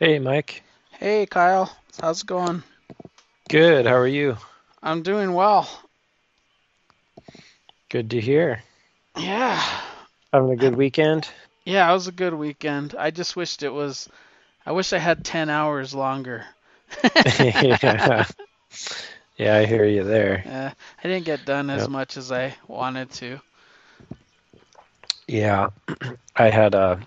Hey, Mike. Hey, Kyle. How's it going? Good. How are you? I'm doing well. Good to hear. Yeah. Having a good weekend? Yeah, it was a good weekend. I just wished it was. I wish I had 10 hours longer. yeah. Yeah, I hear you there. Yeah, I didn't get done as Yep. much as I wanted to. Yeah. I had a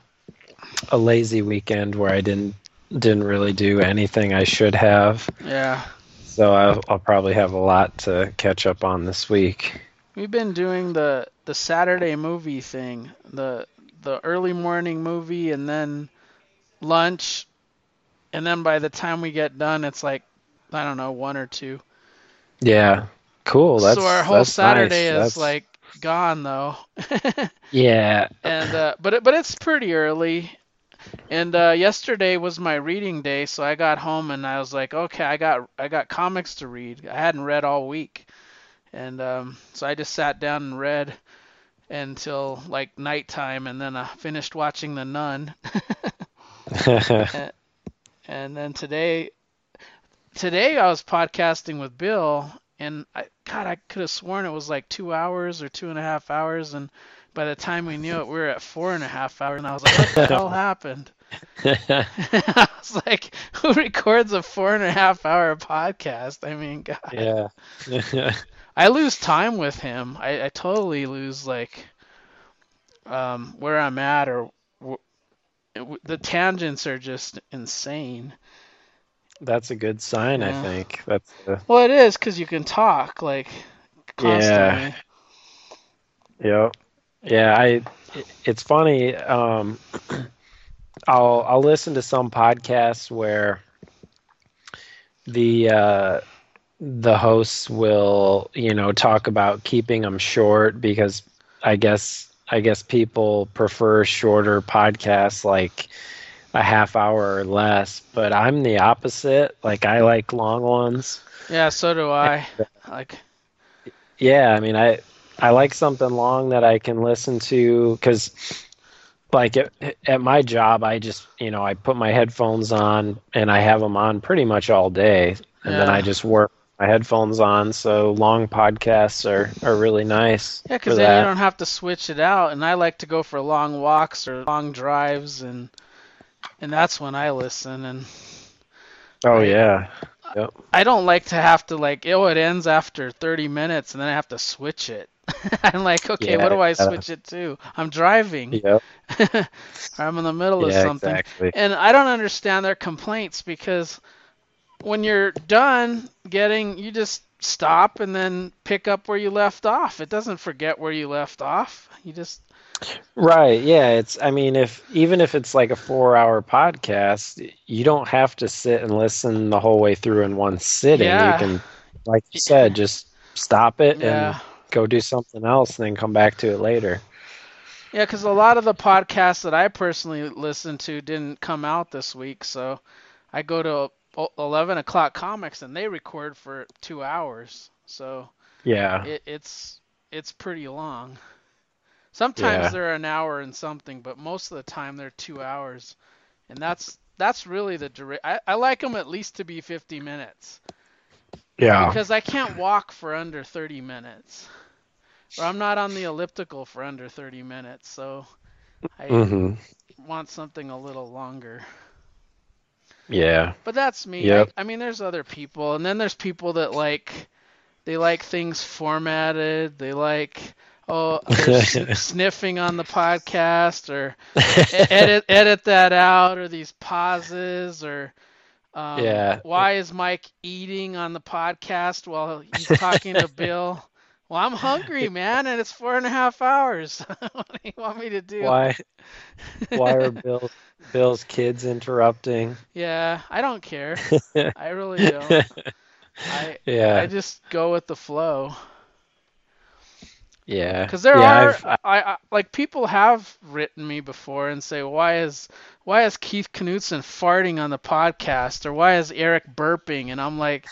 a lazy weekend where I didn't didn't really do anything I should have. Yeah. So I'll, I'll probably have a lot to catch up on this week. We've been doing the the Saturday movie thing, the the early morning movie and then lunch and then by the time we get done it's like I don't know, one or two. Yeah. Cool. That's so our whole Saturday nice. is That's- like gone though. Yeah. and uh, but it, but it's pretty early. And uh, yesterday was my reading day, so I got home and I was like, okay, I got I got comics to read. I hadn't read all week, and um, so I just sat down and read until like nighttime, and then I finished watching The Nun. and then today, today I was podcasting with Bill, and I God, I could have sworn it was like two hours or two and a half hours, and by the time we knew it, we were at four and a half hours, and I was like, what the hell happened? I was like, who records a four and a half hour podcast? I mean, God, yeah. I lose time with him. I, I totally lose like um, where I'm at, or w- the tangents are just insane. That's a good sign, Yeah. I think. That's the, Well, it is because you can talk like constantly. Yeah. Yep. Yeah, I it's funny um I'll I'll listen to some podcasts where the uh the hosts will, you know, talk about keeping them short because I guess I guess people prefer shorter podcasts like a half hour or less, but I'm the opposite. Like I like long ones. Yeah, so do I. Like, Yeah, I mean, I I like something long that I can listen to because, like, at, at my job, I just you know I put my headphones on and I have them on pretty much all day, and then I just work my headphones on. So long podcasts are are really nice. yeah, because then that. you don't have to switch it out. And I like to go for long walks or long drives, and and that's when I listen. And Oh Right. yeah, yep, I don't like to have to like, oh, it ends after 30 minutes, and then I have to switch it. I'm like, okay, Yeah, what do I yeah. switch it to? I'm driving. yep, I'm in the middle of something. exactly. And I don't understand their complaints because when you're done getting, you just stop and then pick up where you left off. It doesn't forget where you left off. You just, Right. Yeah. It's, I mean, if even if it's like a four hour podcast, you don't have to sit and listen the whole way through in one sitting. Yeah. You can, like you said, just stop it yeah. and go do something else and then come back to it later. Yeah, because a lot of the podcasts that I personally listen to didn't come out this week. So I go to 11 o'clock comics and they record for two hours. So Yeah. it, it's it's pretty long. Sometimes Yeah. they're an hour and something, but most of the time they're two hours, and that's that's really the I, I like them at least to be 50 minutes Yeah. because I can't walk for under 30 minutes, or I'm not on the elliptical for under 30 minutes, so I hmm want something a little longer. Yeah. But that's me. Yep. I, I mean, there's other people, and then there's people that like they like things formatted. They like oh sniffing on the podcast or edit edit that out or these pauses or um, Yeah. why is Mike eating on the podcast while he's talking to Bill? Well, I'm hungry, man, and it's four and a half hours. what do you want me to do? Why? Why are Bill's Bill's kids interrupting? Yeah, I don't care. I really don't. I yeah. I just go with the flow. yeah. Because there yeah, are, I, I like people have written me before and say, why is why is Keith Knutson farting on the podcast, or why is Eric burping? And I'm like,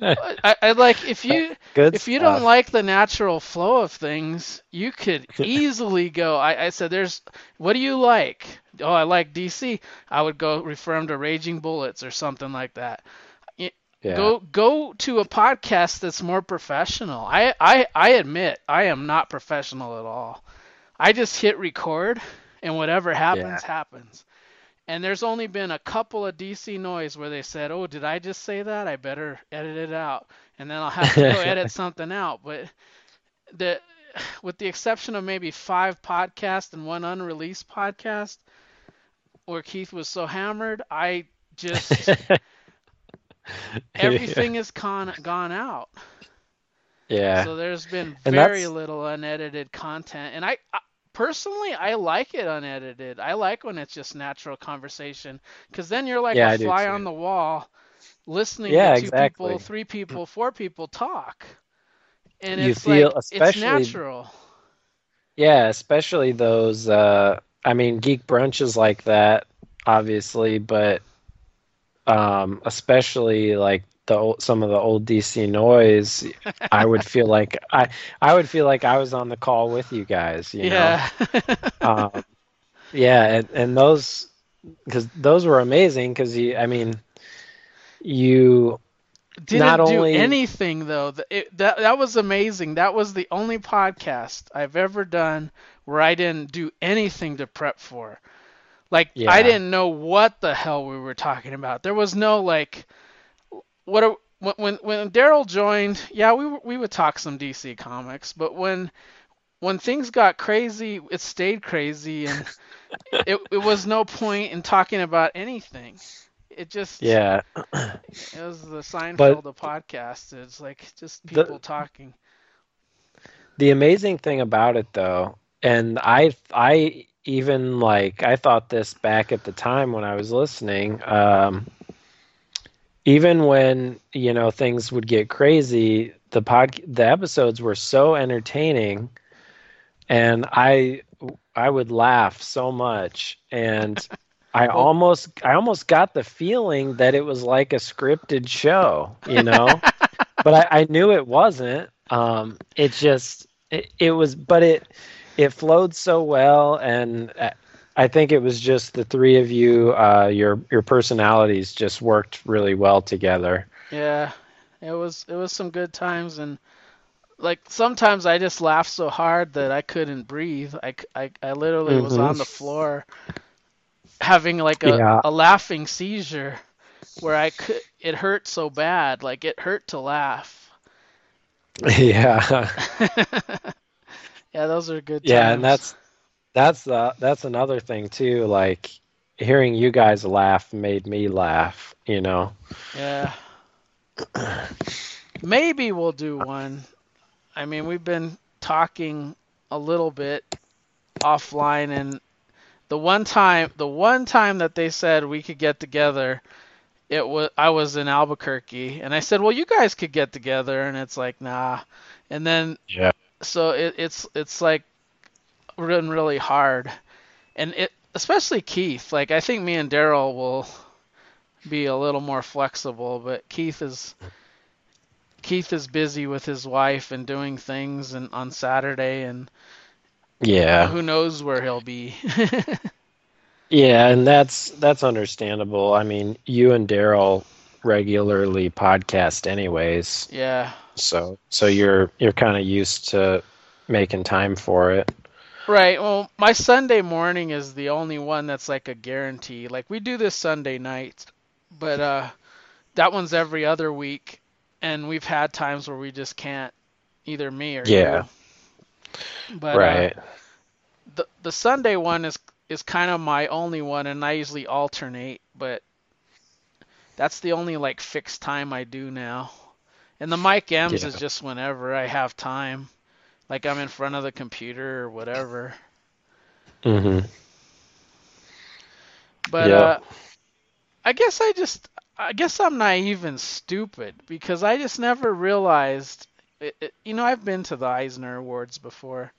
I, I like if you Good if you stuff. don't like the natural flow of things, you could easily go. I, I said, "There's what do you like?" Oh, I like DC. I would go refer him to Raging Bullets or something like that. Yeah. Go go to a podcast that's more professional. I, I I admit I am not professional at all. I just hit record and whatever happens happens. And there's only been a couple of DC noise where they said, "Oh, did I just say that? I better edit it out." And then I'll have to go edit something out. But the with the exception of maybe five podcasts and one unreleased podcast where Keith was so hammered, I just everything has gone gone out. yeah. So there's been very little unedited content, and I, I personally I like it unedited. I like when it's just natural conversation, because then you're like Yeah, a fly on the wall, listening Yeah, to two exactly. people, three people, four people talk, and You it's feel- like it's especially- natural. Yeah, especially those. Uh, I mean, Geek brunches like that, obviously, but um, especially like the old, some of the old DC noise, I would feel like I I would feel like I was on the call with you guys. You yeah. Know? Um, yeah, and, and those because those were amazing because you. I mean, you. Didn't Not do only- anything though. Th- It, that that was amazing. That was the only podcast I've ever done where I didn't do anything to prep for. Like I didn't know what the hell we were talking about. There was no like what are, when when Daryl joined, yeah, we we would talk some DC comics, but when when things got crazy, it stayed crazy and it it was no point in talking about anything. It just Yeah. it was the Seinfeld But- of podcast. It's like just The- people talking. The amazing thing about it though, and I I even like I thought this back at the time when I was listening, um even when, you know, things would get crazy, the pod the episodes were so entertaining and I I would laugh so much and I almost I almost got the feeling that it was like a scripted show, you know? but I, I knew it wasn't. Um, it just it, it was, but it it flowed so well, and uh, I think it was just the three of you. Uh, your your personalities just worked really well together. Yeah, it was it was some good times and like sometimes I just laughed so hard that I couldn't breathe. I I literally was Mhm. on the floor having like a, Yeah. a laughing seizure where I could it hurt so bad like it hurt to laugh. yeah, yeah, those are good times. yeah, and that's that's the that's another thing too. Like hearing you guys laugh made me laugh. You know. Yeah. Maybe we'll do one. I mean, we've been talking a little bit offline and the one time the one time that they said we could get together it was I was in Albuquerque and I said, "Well, you guys could get together." And it's like, "Nah." And then Yeah. so it, it's it's like been really hard. And it especially Keith, like I think me and Daryl will be a little more flexible, but Keith is Keith is busy with his wife and doing things and on Saturday and Yeah. who knows where he'll be. Yeah, and that's that's understandable. I mean, you and Daryl regularly podcast anyways, yeah. so so you're you're kind of used to making time for it. Right. Well, my Sunday morning is the only one that's like a guarantee. Like we do this Sunday night, but uh that one's every other week and we've had times where we just can't either me or Yeah. you. But uh, right. the the Sunday one is is kind of my only one, and I usually alternate, but that's the only like fixed time I do now. And the Mike M's Yeah. is just whenever I have time, like I'm in front of the computer or whatever. hmm But Yeah. uh, I guess I just I guess I'm naive and stupid because I just never realized. It, it, you know, I've been to the Eisner Awards before.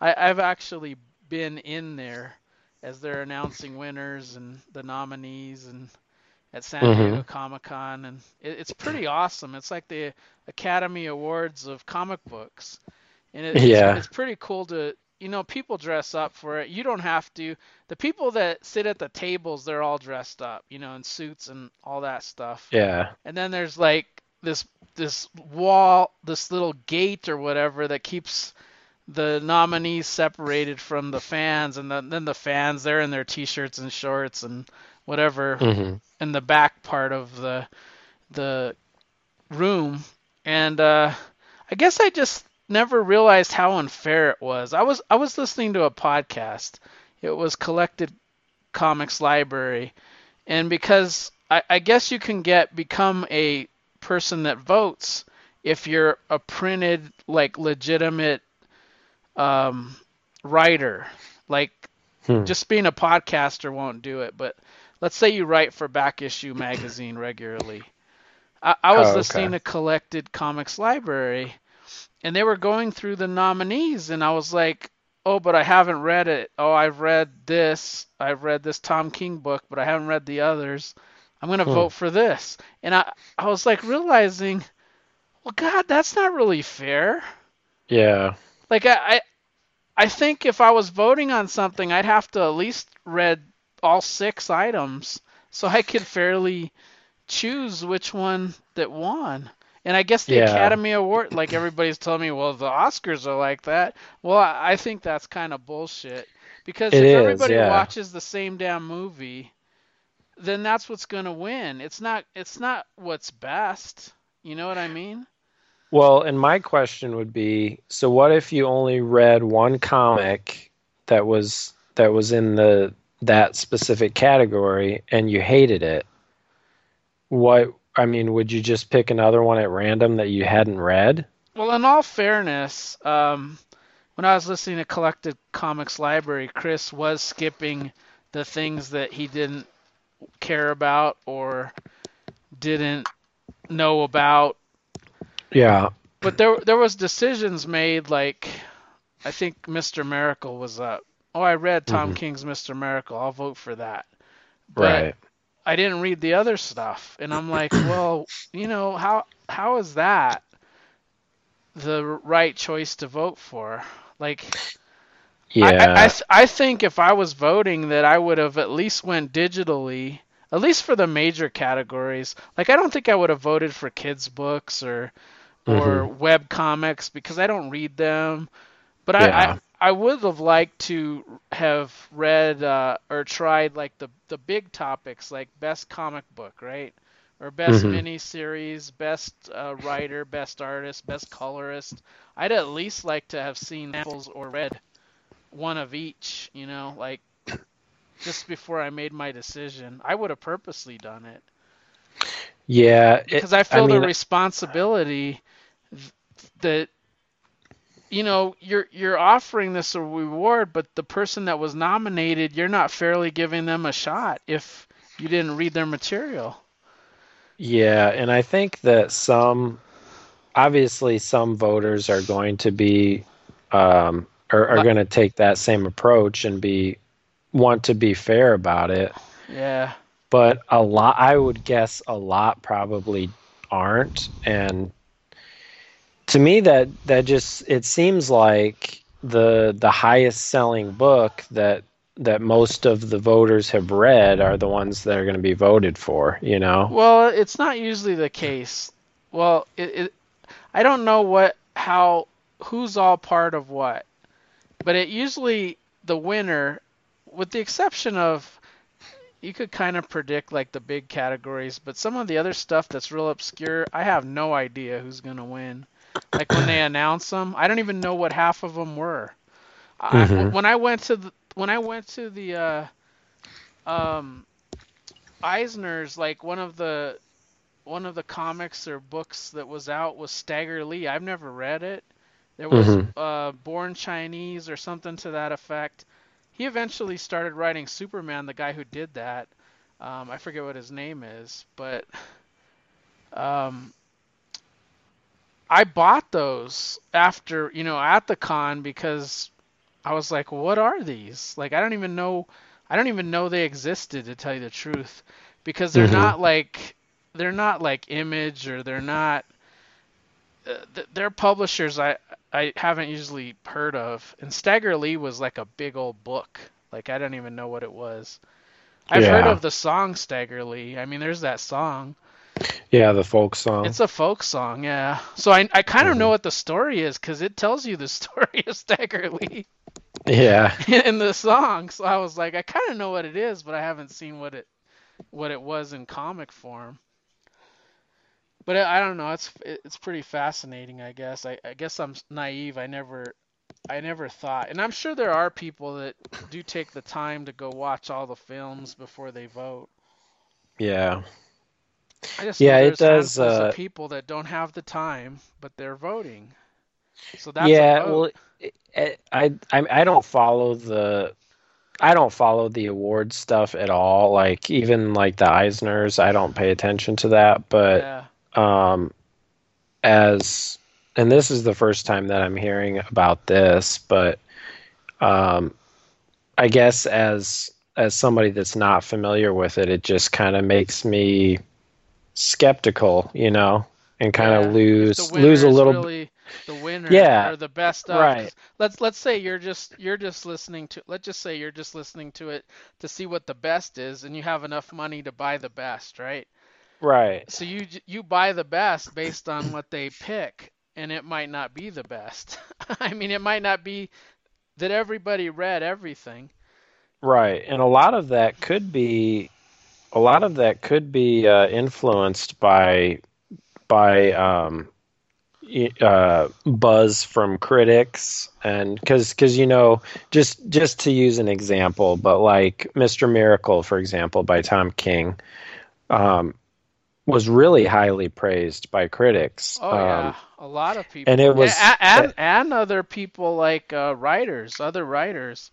I, I've actually been in there as they're announcing winners and the nominees and at San Diego Comic Con, and it, it's pretty awesome. It's like the Academy Awards of comic books, and it, Yeah. it's, it's pretty cool to you know people dress up for it. You don't have to. The people that sit at the tables, they're all dressed up, you know, in suits and all that stuff. Yeah. And then there's like this this wall, this little gate or whatever that keeps the nominees separated from the fans, and then, then the fans they're in their t-shirts and shorts and whatever hmm in the back part of the the room. And uh, I guess I just never realized how unfair it was. I was I was listening to a podcast. It was Collected Comics Library, and because I, I guess you can get become a person that votes if you're a printed like legitimate um, writer. Like Hmm. just being a podcaster won't do it, but let's say you write for Back Issue Magazine regularly. I, I was Oh, okay. listening to Collected Comics Library, and they were going through the nominees, and I was like, oh, but I haven't read it. Oh, I've read this. I've read this Tom King book, but I haven't read the others. I'm going to Hmm. vote for this. And I, I was like realizing, well, God, that's not really fair. Yeah. Like I, I I think if I was voting on something, I'd have to at least read all six items so I could fairly choose which one that won. And I guess the Yeah. Academy Award, like everybody's telling me, well, the Oscars are like that. Well, I think that's kind of bullshit because It if is, everybody yeah. watches the same damn movie, then that's what's gonna win. It's not. It's not what's best. You know what I mean? Well, and my question would be, so what if you only read one comic that was that was in the that specific category and you hated it? What I mean, would you just pick another one at random that you hadn't read? Well, in all fairness, um, when I was listening to Collected Comics Library, Chris was skipping the things that he didn't care about or didn't know about. Yeah. But there there was decisions made like I think Mr. Miracle was up. Oh, I read Tom Mhm. King's Mr. Miracle. I'll vote for that. But Right. I didn't read the other stuff, and I'm like, well, you know, how how is that the right choice to vote for? Like, I, I, Yeah. I, th- I think if I was voting, that I would have at least went digitally, at least for the major categories. Like, I don't think I would have voted for kids' books or or mm-hmm. web comics because I don't read them. But I, Yeah. I I would have liked to have read uh, or tried like the the big topics like best comic book, right? Or best Mhm. mini series, best uh, writer, best artist, best colorist. I'd at least like to have seen apples or read one of each, you know, like just before I made my decision. I would have purposely done it yeah. it- because I feel mean, the responsibility th- that you know you're you're offering this a reward, but the person that was nominated, you're not fairly giving them a shot if you didn't read their material. Yeah, and I think that some, obviously, some voters are going to be, um, are, are going to take that same approach and be, want to be fair about it. Yeah, But a lot, I would guess, a lot probably aren't. And to me, that that just it seems like the the highest selling book that that most of the voters have read are the ones that are going to be voted for. You know? Well, it's not usually the case. Well, it, it I don't know what how who's all part of what, but it usually the winner, with the exception of you could kind of predict like the big categories, but some of the other stuff that's real obscure, I have no idea who's gonna win. Like when they announce them, I don't even know what half of them were. I, Mhm. when I went to the when I went to the uh, um, Eisner's, like one of the one of the comics or books that was out was Stagger Lee. I've never read it. There was Mhm. uh, Born Chinese or something to that effect. He eventually started writing Superman. The guy who did that, um, I forget what his name is, but um, I bought those after you know at the con because I was like, what are these? Like I don't even know I don't even know they existed to tell you the truth, because they're Mhm. not like they're not like Image or they're not. Uh, th- they're publishers I I haven't usually heard of, and Stagger Lee was like a big old book. Like I don't even know what it was. I've heard of the song Stagger Lee. I mean, there's that song. Yeah, the folk song. It's a folk song, yeah. So I I kind of Mhm. know what the story is because it tells you the story of Stagger Lee yeah. in the song. So I was like, I kind of know what it is, but I haven't seen what it what it was in comic form. But I I don't know. It's it's pretty fascinating, I guess. I, I guess I'm naive. I never I never thought, and I'm sure there are people that do take the time to go watch all the films before they vote. Yeah. I just Yeah, it does, uh, of people that don't have the time, but they're voting. So that's yeah, well, it, I, I I don't follow the I don't follow the award stuff at all. Like even like the Eisners, I don't pay attention to that. But yeah, um, as and this is the first time that I'm hearing about this, but um, I guess as as somebody that's not familiar with it, it just kind of makes me skeptical, you know, and kind yeah. of lose lose a little really the winner Yeah, or the best of. right. Let's let's say you're just you're just listening to let's just say you're just listening to it to see what the best is, and you have enough money to buy the best, right? right. So you you buy the best based on what they pick, and it might not be the best. I mean, it might not be that everybody read everything. Right, and a lot of that could be, a lot of that could be uh, influenced by, by um, uh, buzz from critics, and because because you know just just to use an example, but like Mr. Miracle, for example, by Tom King, um, was really highly praised by critics. Oh Um, yeah, a lot of people. and it was- A- and and other people like uh, writers, other writers.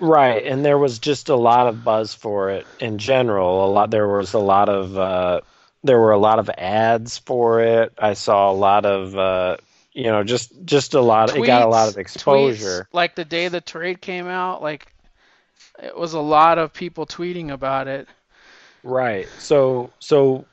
Right, and there was just a lot of buzz for it in general. A lot there was a lot of uh there were a lot of ads for it. I saw a lot of uh you know, just just a lot it got a lot of exposure. tweets, like the day the trade came out, like it was a lot of people tweeting about it. Right. So so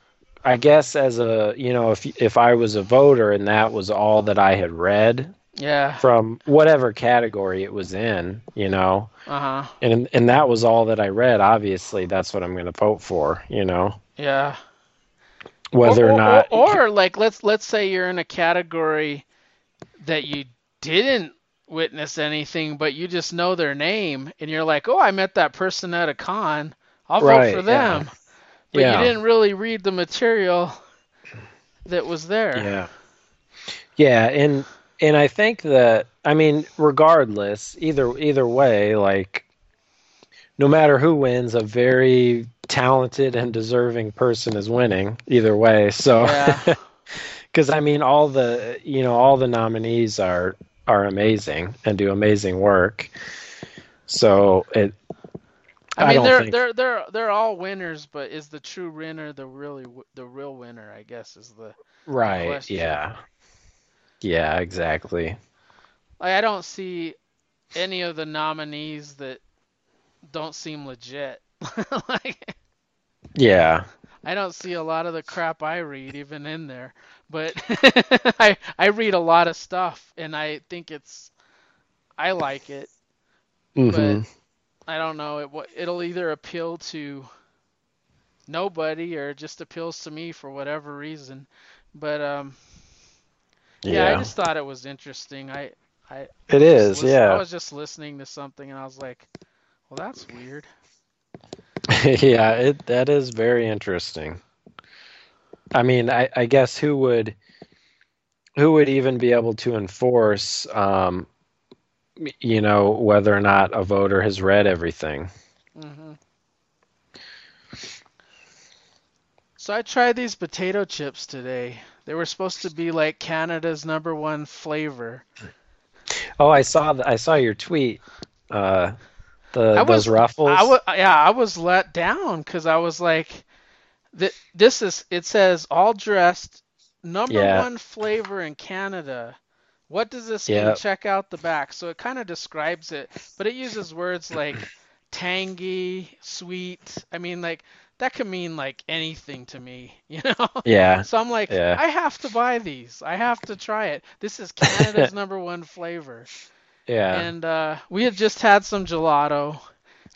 I guess as a, you know, if if I was a voter and that was all that I had read Yeah. from whatever category it was in, you know, Uh huh. and and that was all that I read, obviously that's what I'm going to vote for, you know, Yeah. whether or, not or, or like let's let's say you're in a category that you didn't witness anything, but you just know their name, and you're like, oh, I met that person at a con. I'll vote Right, for yeah. them. But Yeah. you didn't really read the material that was there. Yeah. Yeah, and and I think that I mean, regardless, either either way, like no matter who wins, a very talented and deserving person is winning either way. So Yeah. cuz I mean all the you know, all the nominees are are amazing and do amazing work. So it I I mean, they're think- they're they're they're all winners, but is the true winner the really the real winner? I guess is the right, question. yeah. Yeah, exactly. like I don't see any of the nominees that don't seem legit. like Yeah. I don't see a lot of the crap I read even in there, but I I read a lot of stuff and I think it's I like it. Mhm. I don't know. It it'll either appeal to nobody or it just appeals to me for whatever reason. But um, yeah, I just thought it was interesting. I I It just is, lis- yeah. I was just listening to something and I was like, well, that's weird. yeah, it that is very interesting. I mean, I, I guess who would who would even be able to enforce um you know whether or not a voter has read everything? hmm So I tried these potato chips today. They were supposed to be like Canada's number one flavor. Oh, I saw the, I saw your tweet. Uh the I those was- ruffles. I was yeah, I was let down because I was like, th- this is it says all dressed number Yeah. one flavor in Canada. What does this mean? Check out the back. So it kind of describes it, but it uses words like tangy, sweet. I mean, like that could mean like anything to me, you know? Yeah. So I'm like, Yeah. I have to buy these. I have to try it. This is Canada's number one flavor. Yeah. And uh, we had just had some gelato.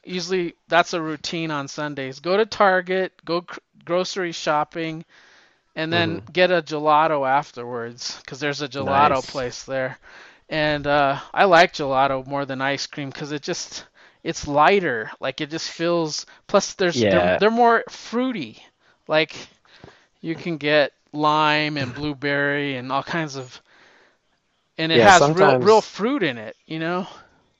Usually that's a routine on Sundays. Go to Target, go cr- grocery shopping, and then Mhm. get a gelato afterwards because there's a gelato Nice. place there. And uh, I like gelato more than ice cream because it just it's lighter. Like it just feels. Plus, there's Yeah. they're, they're more fruity. Like you can get lime and blueberry and all kinds of. And it Yeah, has real real fruit in it, you know.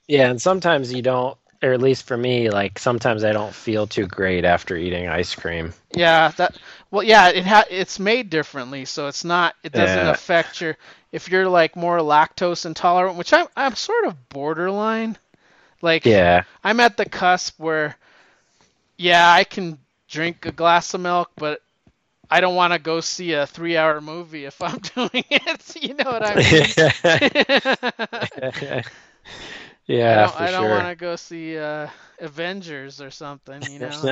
Yeah, and sometimes you don't, or at least for me, like sometimes I don't feel too great after eating ice cream. Yeah, that well, yeah, it ha it's made differently, so it's not it doesn't Yeah. affect your if you're like more lactose intolerant, which I'm I'm sort of borderline. Like Yeah. I'm at the cusp where yeah, I can drink a glass of milk, but I don't want to go see a 3-hour movie if I'm doing it. You know what I mean? yeah, I don't, I don't sure. want to go see uh, Avengers or something, you know.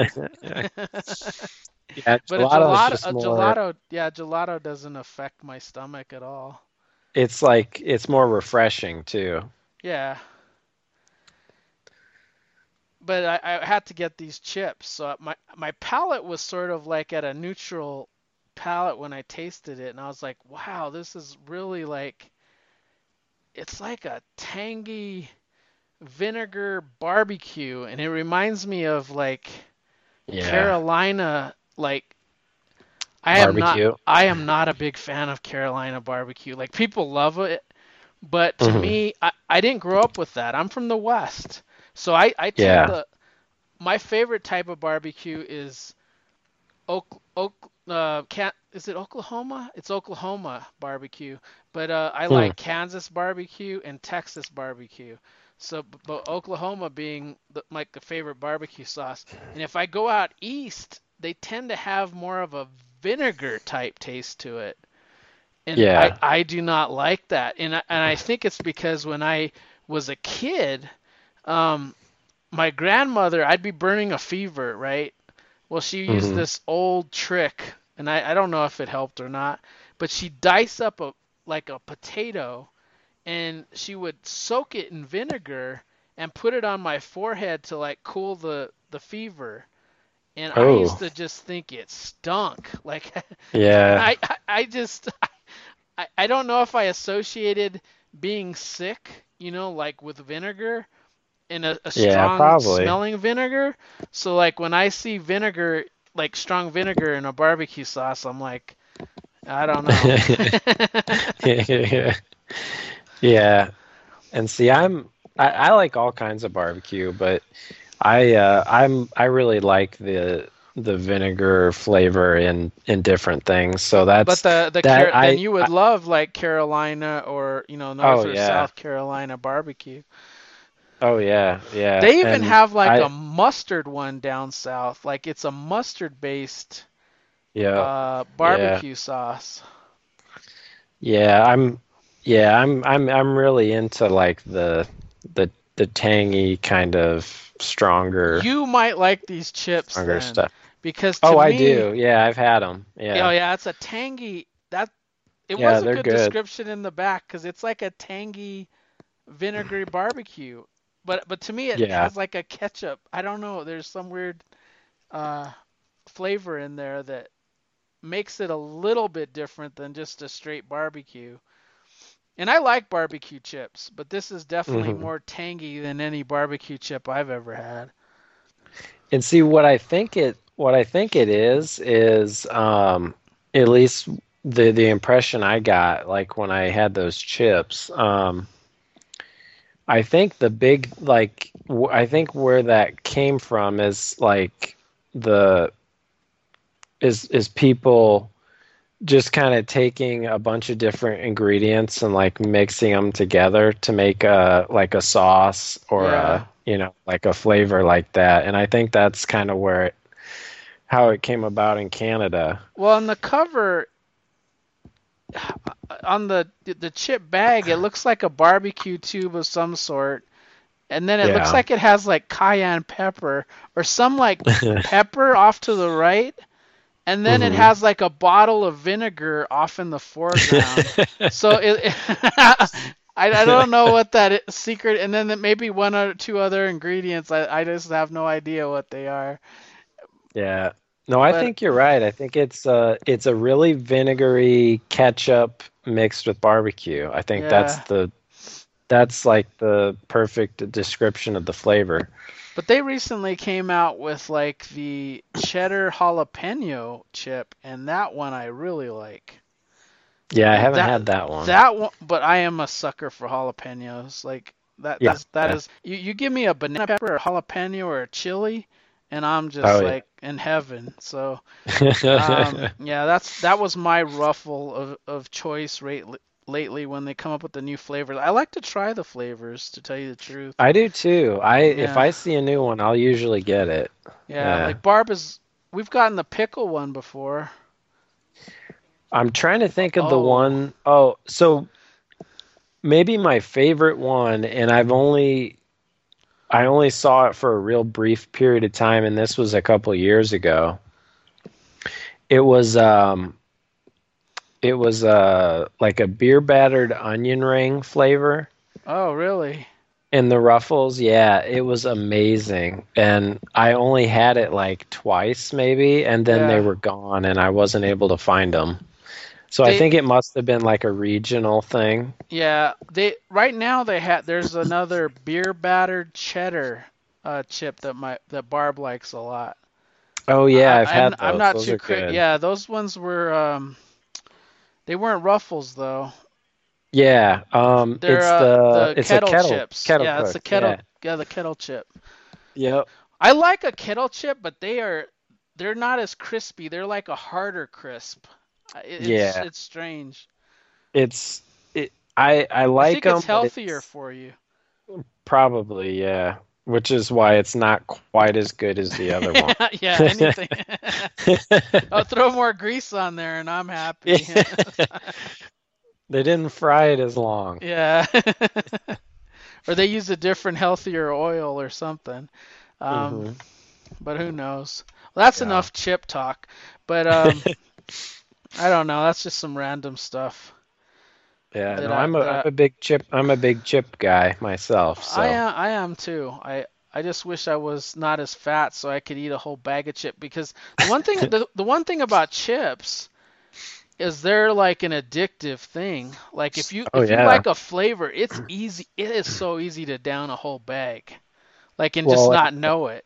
yeah, But a gelato, a more- gelato, yeah, gelato doesn't affect my stomach at all. It's like it's more refreshing too. Yeah. But I, I had to get these chips, so my my palate was sort of like at a neutral palate when I tasted it, and I was like, wow, this is really like, it's like a tangy vinegar barbecue, and it reminds me of like Yeah. Carolina, like I am Barbecue. not I am not a big fan of Carolina barbecue. Like people love it, but to Mhm. me, I, I didn't grow up with that. I'm from the West, so I I tend Yeah. to my favorite type of barbecue is Oak Oak uh can is it Oklahoma? It's Oklahoma barbecue, but uh, I Hmm. like Kansas barbecue and Texas barbecue. So, but Oklahoma being the, like the favorite barbecue sauce, and if I go out east, they tend to have more of a vinegar type taste to it. And Yeah. I, I do not like that. And I, and I think it's because when I was a kid, um, my grandmother, I'd be burning a fever, right? Well, she used Mhm. this old trick, and I, I don't know if it helped or not, but she diced up a like a potato, and she would soak it in vinegar and put it on my forehead to like cool the the fever. And I Oh. used to just think it stunk. Like Yeah. I, I I just I, I don't know if I associated being sick, you know, like with vinegar and a, a Yeah, strong probably. smelling vinegar. So like when I see vinegar, like strong vinegar in a barbecue sauce, I'm like, I don't know. yeah. And see, I'm I, I like all kinds of barbecue, but I uh, I'm I really like the the vinegar flavor in in different things. So that's but the the that Car- I- then you would I- love like Carolina or you know North Oh, or yeah. South Carolina barbecue. Oh yeah yeah. They even And have like I- a mustard one down south. Like it's a mustard based yeah uh, barbecue sauce. yeah I'm yeah I'm I'm I'm really into like the the the tangy kind of stronger You might like these chips stronger then, stuff. because to Oh, I do. Yeah, I've had them. Yeah. Oh yeah, it's a tangy. That it Yeah, was a good, good. description in the back because it's like a tangy, vinegary barbecue. But but to me it Yeah. has like a ketchup. I don't know. There's some weird uh, flavor in there that makes it a little bit different than just a straight barbecue. And I like barbecue chips, but this is definitely Mhm. more tangy than any barbecue chip I've ever had. And see what I think it what I think it is is um at least the the impression I got like when I had those chips um I think the big like w- I think where that came from is like the is is people just kind of taking a bunch of different ingredients and like mixing them together to make a like a sauce or Yeah. a you know like a flavor like that and i think that's kind of where it how it came about in canada Well, on the cover, on the the chip bag, it looks like a barbecue tube of some sort, and then it Yeah. looks like it has like cayenne pepper or some like pepper off to the right, and then it Mhm. has like a bottle of vinegar off in the foreground. so it, I, I don't know what that secret, and then maybe one or two other ingredients. I, I just have no idea what they are. Yeah. No, I But- think you're right. I think it's uh it's a really vinegary ketchup mixed with barbecue. I think that's the that's like the perfect description of the flavor. But they recently came out with like the cheddar jalapeno chip, and that one I really like. Yeah, I haven't That- had that one. That one, but I am a sucker for jalapenos. Like that. Yeah. That's, that Yeah. is. You, you give me a banana pepper, or a jalapeno, or a chili, and I'm just Oh, yeah. like in heaven. So um, yeah, that's that was my ruffle of, of choice rate lately when they come up with the new flavors. I like to try the flavors to tell you the truth. I do too. I if I see a new one, I'll usually get it. Yeah, Yeah. like Barb is. We've gotten the pickle one before. I'm trying to think of the Oh. one oh, so maybe my favorite one, and I've only I only saw it for a real brief period of time, and this was a couple years ago. It was um it was uh like a beer battered onion ring flavor. Oh, really? And the ruffles, yeah, it was amazing. And I only had it like twice, maybe, and then they were gone, and I wasn't able to find them. So I think it must have been like a regional thing. Yeah, they right now they had there's another beer battered cheddar uh, chip that my that Barb likes a lot. Oh yeah, I- I've had I'm, those. I'm not those too cra- Yeah, those ones were um, they weren't ruffles though. Yeah, um, They're it's uh, the, the it's kettle, a kettle chips. Kettle yeah, it's the kettle. Yeah. Yeah. the kettle chip. Yep. I like a kettle chip, but they are they're not as crispy. They're like a harder crisp. It- It's, Yeah. it's strange. It's it. I I I like think them. it's healthier for you. Probably, yeah. Which is why it's not quite as good as the other one. yeah, anything. I'll throw more grease on there and I'm happy. they didn't fry it as long. yeah. or they use a different, healthier oil or something. Um, Mhm. But who knows? Well, that's Yeah. enough chip talk. But um, I don't know. That's just some random stuff. Yeah, no, I'm a am a big chip I'm a big chip guy myself. So I am, I am too. I I just wish I was not as fat so I could eat a whole bag of chip because the one thing the, the one thing about chips is they're like an addictive thing. Like if you Oh, if you like a flavor, it's easy. It is so easy to down a whole bag, like and Well, just not know it.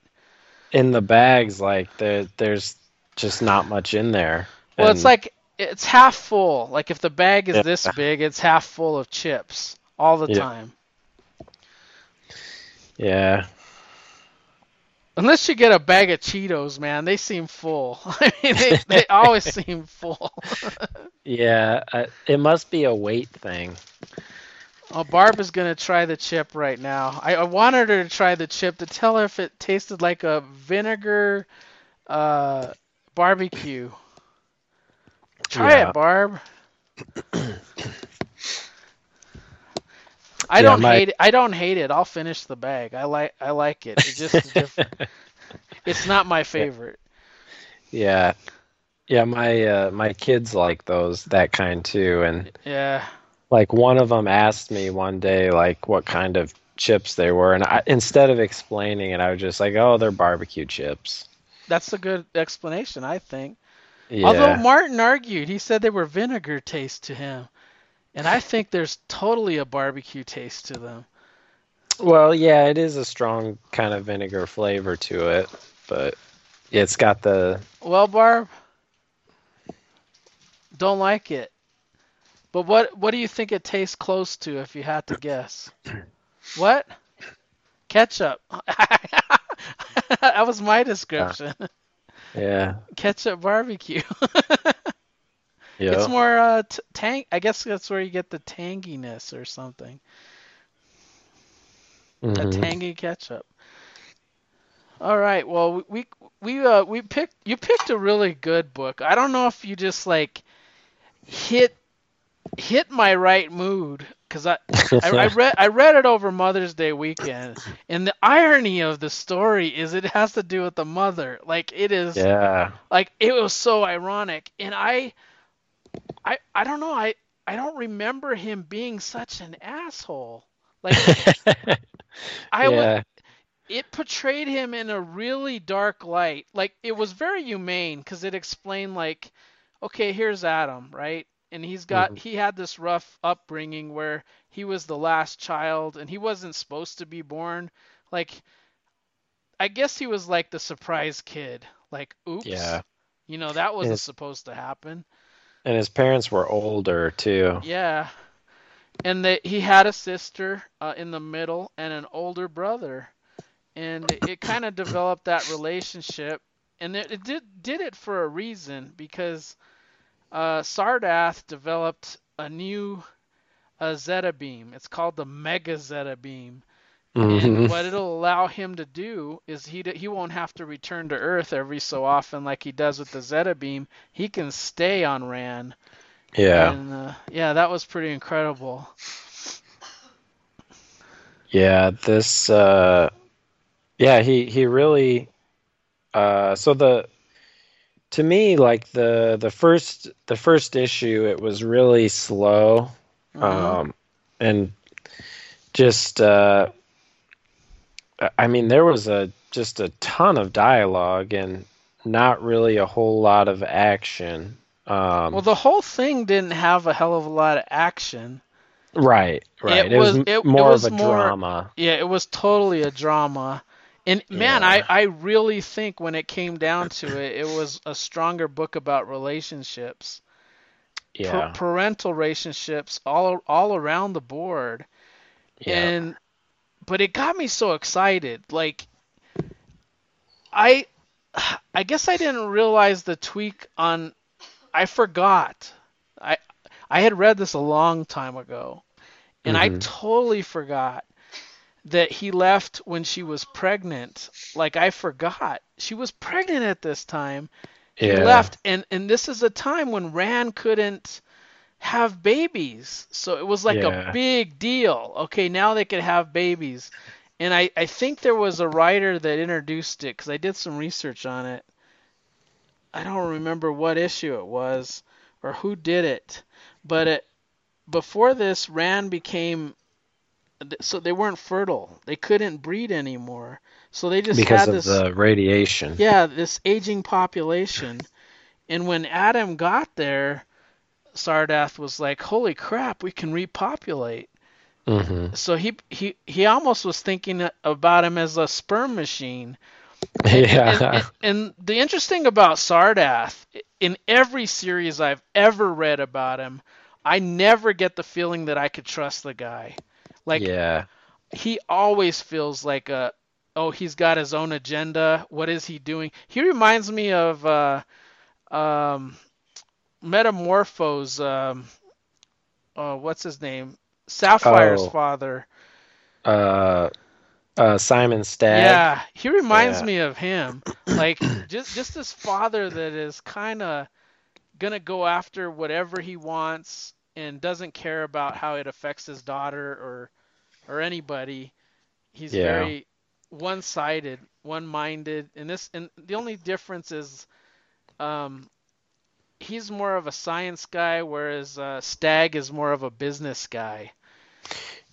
in the bags, like there there's just not much in there. Well, it's like it's half full. Like if the bag is Yeah. this big, it's half full of chips all the Yeah. time. yeah, Unless you get a bag of Cheetos, man, they seem full. I mean, they, they always seem full. yeah. Uh, it must be a weight thing. Oh, Barb is gonna try the chip right now. I, I wanted her to try the chip to tell her if it tasted like a vinegar uh, barbecue. Try Yeah. it, Barb. I Yeah, don't my- hate it. I don't hate it. I'll finish the bag. I like I like it. It's just different. It's not my favorite. Yeah, yeah. My uh, my kids like those that kind too, and Yeah. like one of them asked me one day like what kind of chips they were, and I, instead of explaining it, I was just like, "Oh, they're barbecue chips." That's a good explanation, I think. Yeah. Although Martin argued, he said they were vinegar taste to him. And I think there's totally a barbecue taste to them. Well, yeah, it is a strong kind of vinegar flavor to it, but it's got the Well, Barb, don't like it. But what what do you think it tastes close to if you had to guess? What? Ketchup. that was my description. Yeah, Ketchup barbecue. yeah. It's more uh, t- tang. I guess that's where you get the tanginess or something. a Mhm. tangy ketchup. All right. Well, we we uh we picked you picked a really good book. I don't know if you just like hit hit my right mood because I, I, I read I read it over Mother's Day weekend, and the irony of the story is it has to do with the mother. Like it is, yeah, like it was so ironic, and I, I, I don't know, I, I don't remember him being such an asshole. Like I yeah. would, it portrayed him in a really dark light. Like it was very humane because it explained like, okay, here's Adam, right? And he's got Mhm. he had this rough upbringing where he was the last child and he wasn't supposed to be born like i guess he was like the surprise kid like oops Yeah. you know that wasn't Yes. supposed to happen And his parents were older too. yeah and that he had a sister uh, in the middle and an older brother and it, it kind of developed that relationship and it, it did did it for a reason because uh, Sardath developed a new uh, Zeta beam. It's called the Mega Zeta beam. And Mhm. what it'll allow him to do is he he won't have to return to Earth every so often like he does with the Zeta beam. He can stay on Rann. Yeah. And uh, yeah, that was pretty incredible. Yeah, this uh yeah, he he really uh so the to me like the the first the first issue it was really slow Mhm. um and just uh I- mean there was a just a ton of dialogue and not really a whole lot of action. Um well, the whole thing didn't have a hell of a lot of action. right, right. It was- m- it- it more was of a more- drama. Yeah, it was totally a drama. And man, Yeah. I, I really think when it came down to it, it was a stronger book about relationships, Pa- Yeah. parental relationships, all all around the board. Yeah. And but it got me so excited. Like I I guess I didn't realize the tweak on I forgot. I I had read this a long time ago. And I Mhm. totally forgot that he left when she was pregnant. Like I forgot. She was pregnant at this time. He left and and this is a time when Rann couldn't have babies. So it was like Yeah. a big deal. Okay, now they could have babies. And I, I think there was a writer that introduced it because I did some research on it. I don't remember what issue it was or who did it, but it, before this, Rann became so they weren't fertile. They couldn't breed anymore. So they just because had of this the radiation. yeah, this aging population. And when Adam got there, Sardath was like, "Holy crap, we can repopulate." hmm So he he he almost was thinking about him as a sperm machine. Yeah. And, and, and the interesting about Sardath, in every series I've ever read about him, I never get the feeling that I could trust the guy. Like yeah. he always feels like a oh he's got his own agenda what is he doing he reminds me of uh um Metamorpho um uh what's his name sapphire's Oh. father Uh, uh, Simon Stagg. yeah he reminds Yeah. me of him like just just this father that is kind of gonna go after whatever he wants and doesn't care about how it affects his daughter or or anybody he's Yeah. very one-sided one-minded and this and the only difference is um he's more of a science guy whereas uh, Stagg is more of a business guy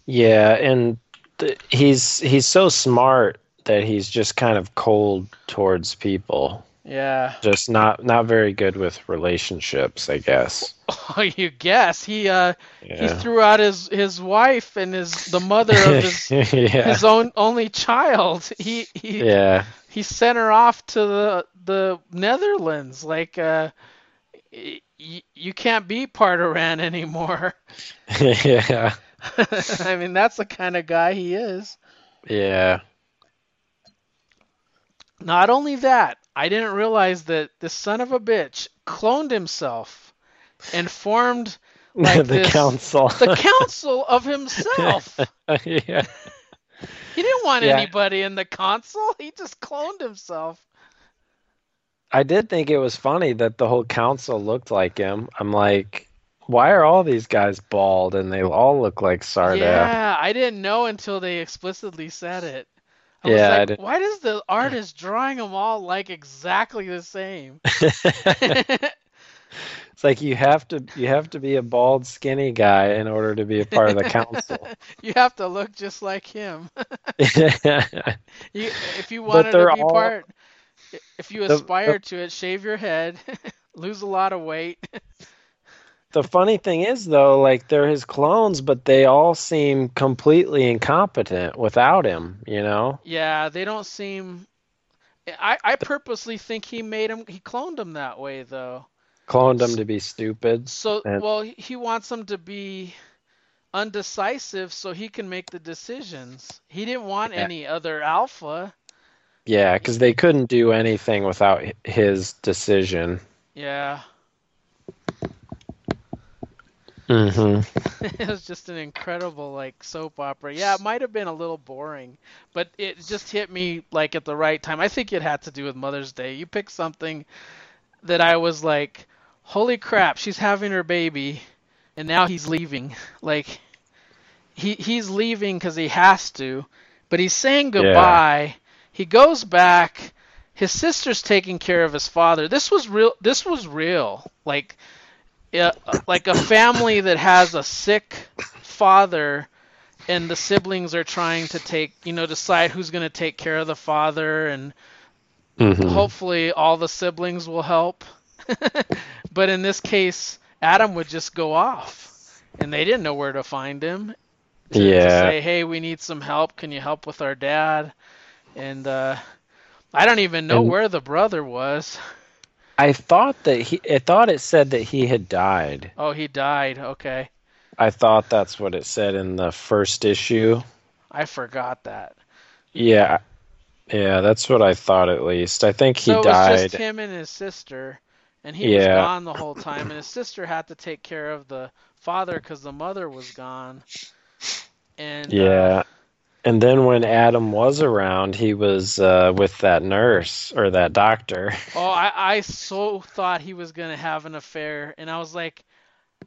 Yeah, and th- he's he's so smart that he's just kind of cold towards people. Yeah Just not not very good with relationships, I guess. oh you guess he uh he threw out his his wife and his the mother of his yeah. his own only child he he Yeah. he sent her off to the the Netherlands. Like, uh, y- you can't be part of Rann anymore. yeah. I mean, that's the kind of guy he is. Yeah. Not only that, I didn't realize that this son of a bitch cloned himself and formed Like the this- council. the council of himself. yeah. He didn't want Yeah. anybody in the council. He just cloned himself. I did think it was funny that the whole council looked like him. I'm like, why are all these guys bald and they all look like Sardath? Yeah, I didn't know until they explicitly said it. I Yeah, like, why does the artist drawing them all like exactly the same? It's like you have to you have to be a bald, skinny guy in order to be a part of the council. you have to look just like him. You, if you wanted to be all- part, if you the- aspire to it, shave your head, lose a lot of weight. The funny thing is though, like they're his clones, but they all seem completely incompetent without him. You know? Yeah, they don't seem. I, I purposely think he made him. He cloned him that way though. Cloned them to be stupid. So And- well, he- he wants them to be undecisive so he can make the decisions. He didn't want Yeah. any other alpha. Yeah, because they couldn't do anything without his decision. Yeah, Mm-hmm. it was just an incredible like soap opera. Yeah, it might have been a little boring, but it just hit me like at the right time. I think it had to do with Mother's Day. You picked something that I was like, "Holy crap, she's having her baby." And now he's leaving. Like he he's leaving cuz he has to, but he's saying goodbye. He goes back. His sister's taking care of his father. This was real this was real. Like yeah, like a family that has a sick father and the siblings are trying to take, you know, decide who's going to take care of the father and Mm-hmm. hopefully all the siblings will help. but in this case, Adam would just go off and they didn't know where to find him. To, to Yeah. say, "Hey, we need some help. Can you help with our dad?" And uh I don't even know And- where the brother was. I thought that he. I thought it said that he had died. Oh, he died. Okay. I thought that's what it said in the first issue. I forgot that. Yeah, yeah, that's what I thought at least. I think he died. so it was died. just him and his sister, and he was Yeah. gone the whole time. And his sister had to take care of the father because the mother was gone. And uh, Yeah. And then when Adam was around, he was uh, with that nurse or that doctor. oh, I, I so thought he was gonna have an affair, and I was like,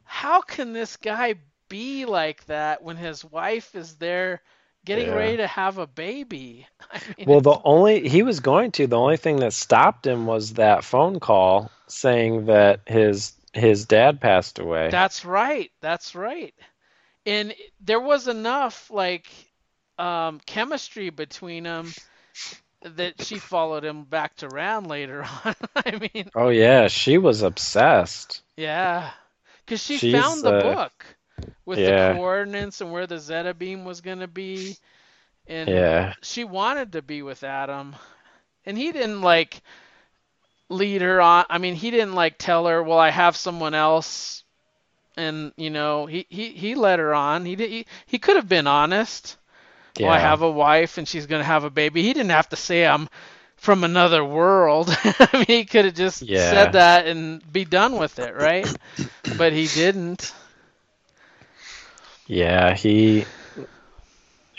how can this guy be like that when his wife is there getting Yeah. ready to have a baby? I mean, Well, the only he was going to. The only thing that stopped him was that phone call saying that his his dad passed away. That's right. That's right. And there was enough like um, chemistry between them that she followed him back to Rann later on. I mean, Oh yeah, she was obsessed. yeah, because she She's, found the uh, book with yeah. the coordinates and where the Zeta beam was going to be, and Yeah. she wanted to be with Adam, and he didn't like lead her on. I mean, he didn't like tell her, "Well, I have someone else," and you know, he he he led her on. He did. He, he could have been honest. Yeah. Well, I have a wife and she's gonna have a baby. He didn't have to say I'm from another world. I mean, he could have just Yeah. said that and be done with it, right? but he didn't. Yeah, he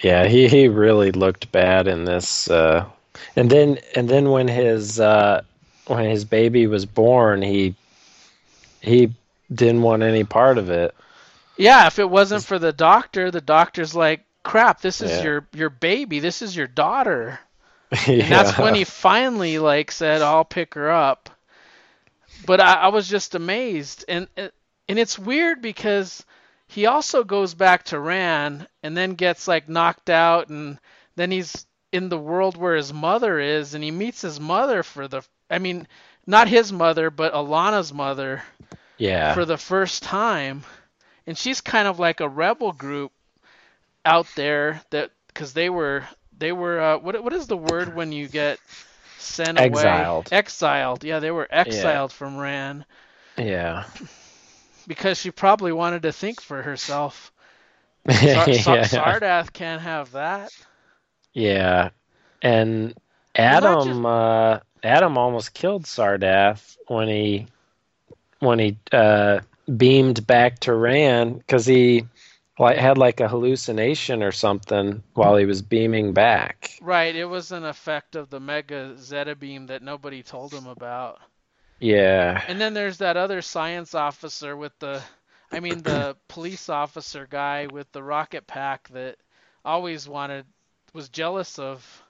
Yeah, he he really looked bad in this uh and then and then when his uh when his baby was born, he he didn't want any part of it. Yeah, if it wasn't for the doctor, the doctor's like, "Crap, this is Yeah. your your baby. This is your daughter." yeah. And that's when he finally like said, "I'll pick her up." But I, I was just amazed, and and it's weird because he also goes back to Rann and then gets like knocked out, and then he's in the world where his mother is, and he meets his mother for the, I mean, not his mother, but Alanna's mother Yeah. for the first time, and she's kind of like a rebel group out there that because they were they were uh, what what is the word when you get sent Exiled. away exiled yeah they were exiled from Rann yeah. because she probably wanted to think for herself. Sar- yeah. Sardath can't have that. Yeah. And Adam uh Adam almost killed Sardath when he when he uh beamed back to Rann cuz he like had like a hallucination or something while he was beaming back. Right, it was an effect of the Mega Zeta beam that nobody told him about. Yeah. And then there's that other science officer with the I mean, the police officer guy with the rocket pack that always wanted was jealous of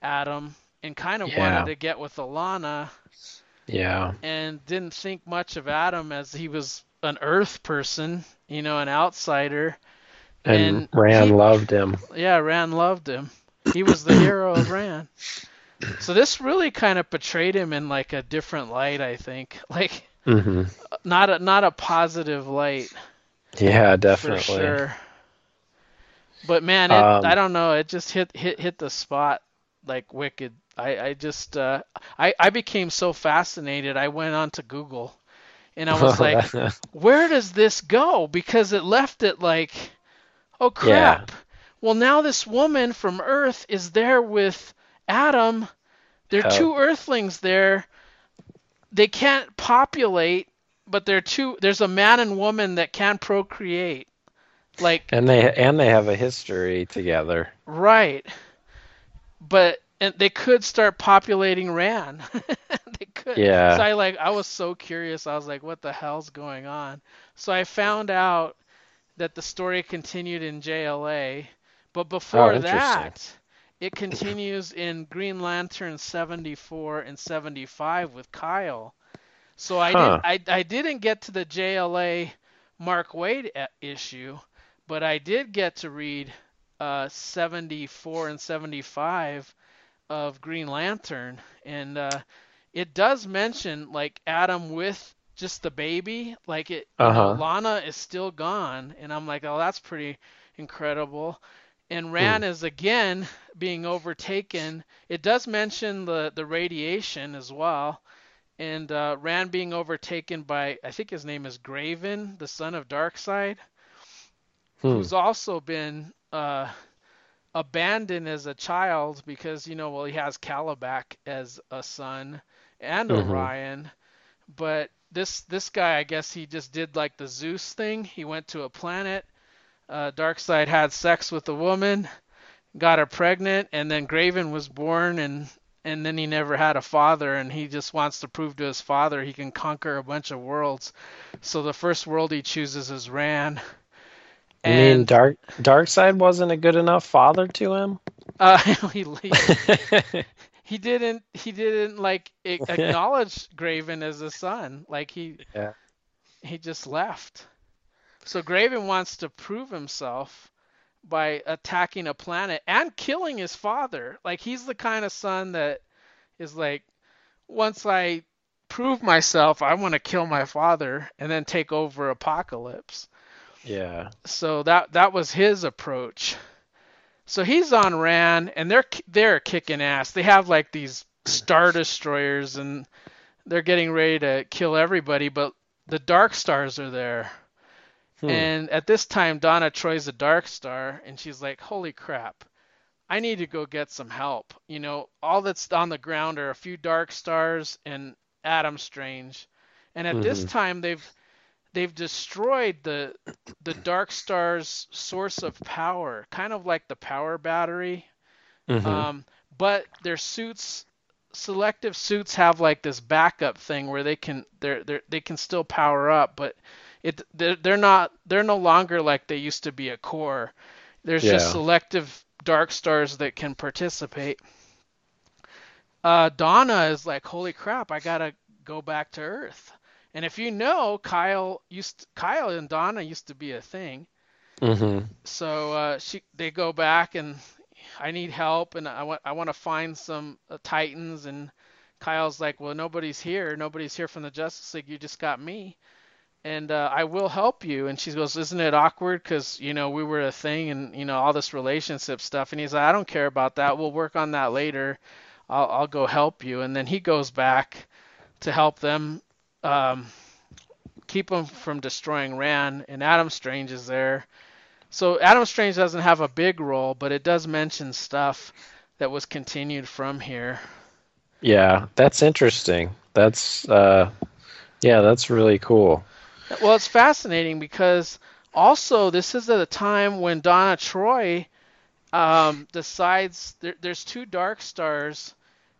Adam and kind of Yeah. wanted to get with Alanna Yeah. and didn't think much of Adam as he was an Earth person, you know, an outsider. And, And Rann he- loved him. Yeah, Rann loved him. He was the hero of Rann. So this really kind of portrayed him in like a different light, I think. Like hmm not a not a positive light Yeah, definitely. for sure. But man, it, Um, I don't know. It just hit hit hit the spot like wicked. I I just uh, I I became so fascinated. I went on to Google, and I was like, where does this go? Because it left it like, oh crap. Well, now this woman from Earth is there with Adam. There are Yeah. two Earthlings there. They can't populate, but they're two. There's a man and woman that can procreate. Like and they and they have a history together. right, but and they could start populating Rann. they could. Yeah. So I like I was so curious. I was like, what the hell's going on? So I found out that the story continued in JLA, but before Oh, that, it continues in Green Lantern 74 and 75 with Kyle. So I Huh. did I I didn't get to the JLA Mark Waid e- issue, but I did get to read uh 74 and 75 of Green Lantern and uh it does mention like Adam with just the baby, like it you know, Uh-huh. Lana is still gone and I'm like, "Oh, that's pretty incredible." Hmm. And Rann is again being overtaken. It does mention the the radiation as well. And uh, Rann being overtaken by, I think his name is Grayven, the son of Darkseid Hmm. who's also been uh, abandoned as a child because you know well he has Kalibak as a son and Mhm. Orion, but this this guy I guess he just did like the Zeus thing. He went to a planet. Uh, Darkseid had sex with a woman, got her pregnant, and then Grayven was born and. And then he never had a father, and he just wants to prove to his father he can conquer a bunch of worlds. So the first world he chooses is Rann. You mean And- Darkseid wasn't a good enough father to him? Uh, he, he he didn't he didn't like acknowledge Grayven as a son. Like he Yeah. he just left. So Grayven wants to prove himself by attacking a planet and killing his father. Like he's the kind of son that is like once I prove myself, I want to kill my father and then take over Apokolips yeah. so that that was his approach. So he's on Rann, and they're they're kicking ass. They have like these star destroyers, and they're getting ready to kill everybody. But the Dark Stars are there, Hmm. and at this time, Donna Troy's a Dark Star, and she's like, "Holy crap! I need to go get some help." You know, all that's on the ground are a few Dark Stars and Adam Strange, and at this Mhm. time they've they've destroyed the the Dark Star's source of power, kind of like the power battery. Mhm. Um, but their suits, selective suits, have like this backup thing where they can they're, they're they can still power up, but it they're, they're not they're no longer like they used to be a core. There's just selective Dark Stars that can participate. Uh, Donna is like, holy crap, I gotta go back to Earth. And if you know, Kyle used Kyle and Donna used to be a thing. Mhm. So uh, she they go back and I need help and I want I want to find some uh, Titans and Kyle's like, well, nobody's here. Nobody's here from the Justice League. You just got me, and uh, I will help you. And she goes, isn't it awkward? Because you know we were a thing and you know all this relationship stuff. And he's like, I don't care about that. We'll work on that later. I'll I'll go help you. And then he goes back to help them um, keep them from destroying Ran. And Adam Strange is there. So Adam Strange doesn't have a big role, but it does mention stuff that was continued from here. Yeah, that's interesting. That's uh yeah, that's really cool. Well, it's fascinating because also this is at a time when Donna Troy um, decides there, there's two Dark Stars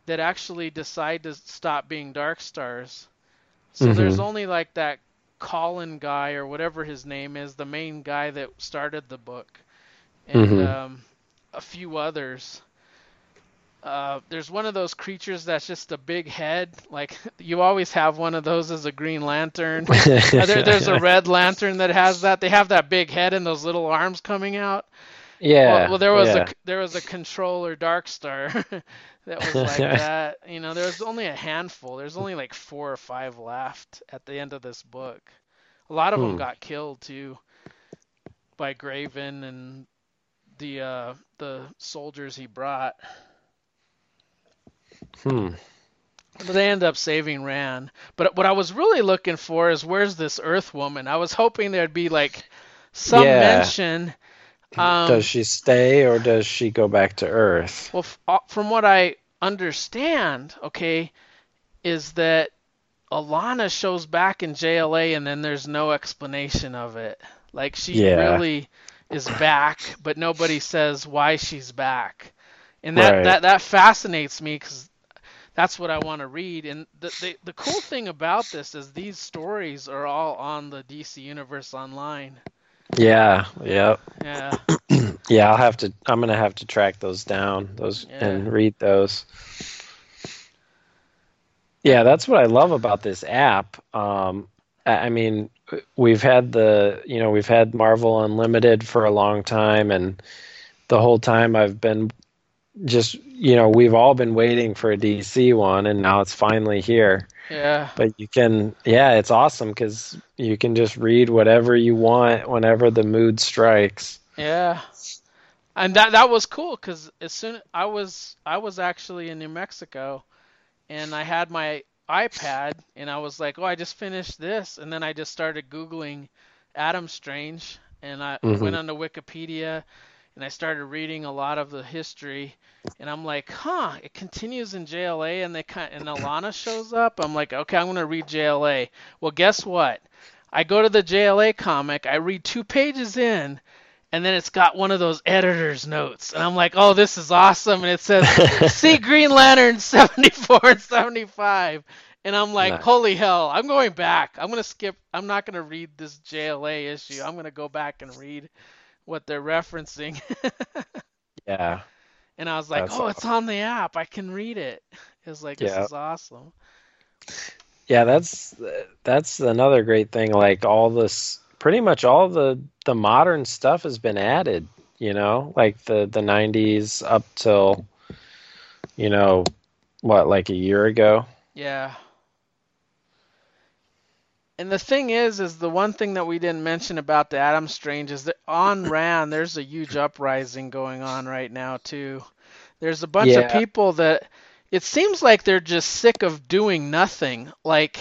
that actually decide to stop being Dark Stars. So there's Mhm. only like that Colin guy or whatever his name is, the main guy that started the book, and Mhm. um, a few others. Uh, there's one of those creatures that's just a big head. Like you always have one of those as a Green Lantern. Uh, there, there's a Red Lantern that has that. They have that big head and those little arms coming out. yeah. Well, well there was yeah. a there was a controller Dark Star that was like that. You know, there's only a handful. There's only like four or five left at the end of this book. A lot of them Hmm. got killed too by Grayven and the uh, the soldiers he brought. Hmm. But they end up saving Rann. But what I was really looking for is where's this Earth woman? I was hoping there'd be like some Yeah. mention. Um, does she stay or does she go back to Earth? Well, f- uh, from what I understand, okay, is that Alanna shows back in JLA and then there's no explanation of it. Like she Yeah. really is back, but nobody says why she's back. And that Right. that that fascinates me cuz that's what I want to read. And the, the the cool thing about this is these stories are all on the DC Universe online. Yeah. Yep. Yeah. Yeah. I'll have to. I'm gonna have to track those down. Those Yeah. and read those. Yeah, that's what I love about this app. Um, I I mean, we've had the you know we've had Marvel Unlimited for a long time, and the whole time I've been just you know we've all been waiting for a DC one, and now it's finally here. Yeah. But you can, yeah, it's awesome because you can just read whatever you want whenever the mood strikes. Yeah, and that that was cool because as soon I was I was actually in New Mexico, and I had my iPad and I was like, oh, I just finished this, and then I just started googling Adam Strange, and I Mhm. went onto Wikipedia, and I started reading a lot of the history, and I'm like, huh, it continues in JLA, and they kind and Alanna shows up. I'm like, okay, I'm gonna read JLA. Well, guess what? I go to the JLA comic, I read two pages in, and then it's got one of those editor's notes. And I'm like, oh, this is awesome. And it says, see Green Lantern 74 and 75. And I'm like, Nice. holy hell, I'm going back. I'm going to skip, I'm not going to read this JLA issue. I'm going to go back and read what they're referencing. Yeah. and I was like, That's oh, it's on the app. I can read it. It was like, this Yeah. is awesome. Yeah, that's that's another great thing. Like all this, pretty much all the the modern stuff has been added. You know, like the the '90s up till, you know, what like a year ago. Yeah. And the thing is, is the one thing that we didn't mention about the Adam Strange is that on Rann, there's a huge uprising going on right now too. There's a bunch of people that it seems like they're just sick of doing nothing. Like,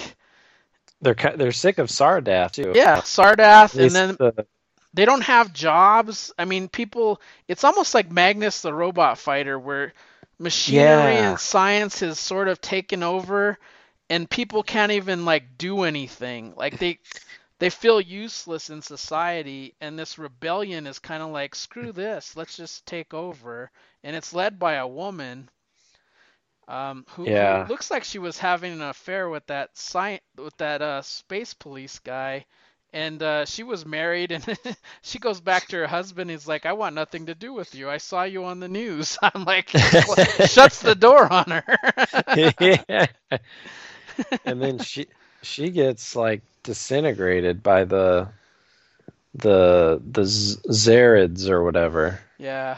They're they're sick of Sardath too. yeah, Sardath, and then the- they don't have jobs. I mean, people, it's almost like Magnus the Robot Fighter, where machinery Yeah. and science has sort of taken over, and people can't even like do anything. Like they, they feel useless in society, and this rebellion is kind of like, screw this, let's just take over. And it's led by a woman. Um, who, who looks like she was having an affair with that sci- with that uh, space police guy, and uh, she was married and she goes back to her husband he's like i want nothing to do with you i saw you on the news i'm like shuts the door on her yeah. And then she she gets like disintegrated by the the the Z- Zarids or whatever. yeah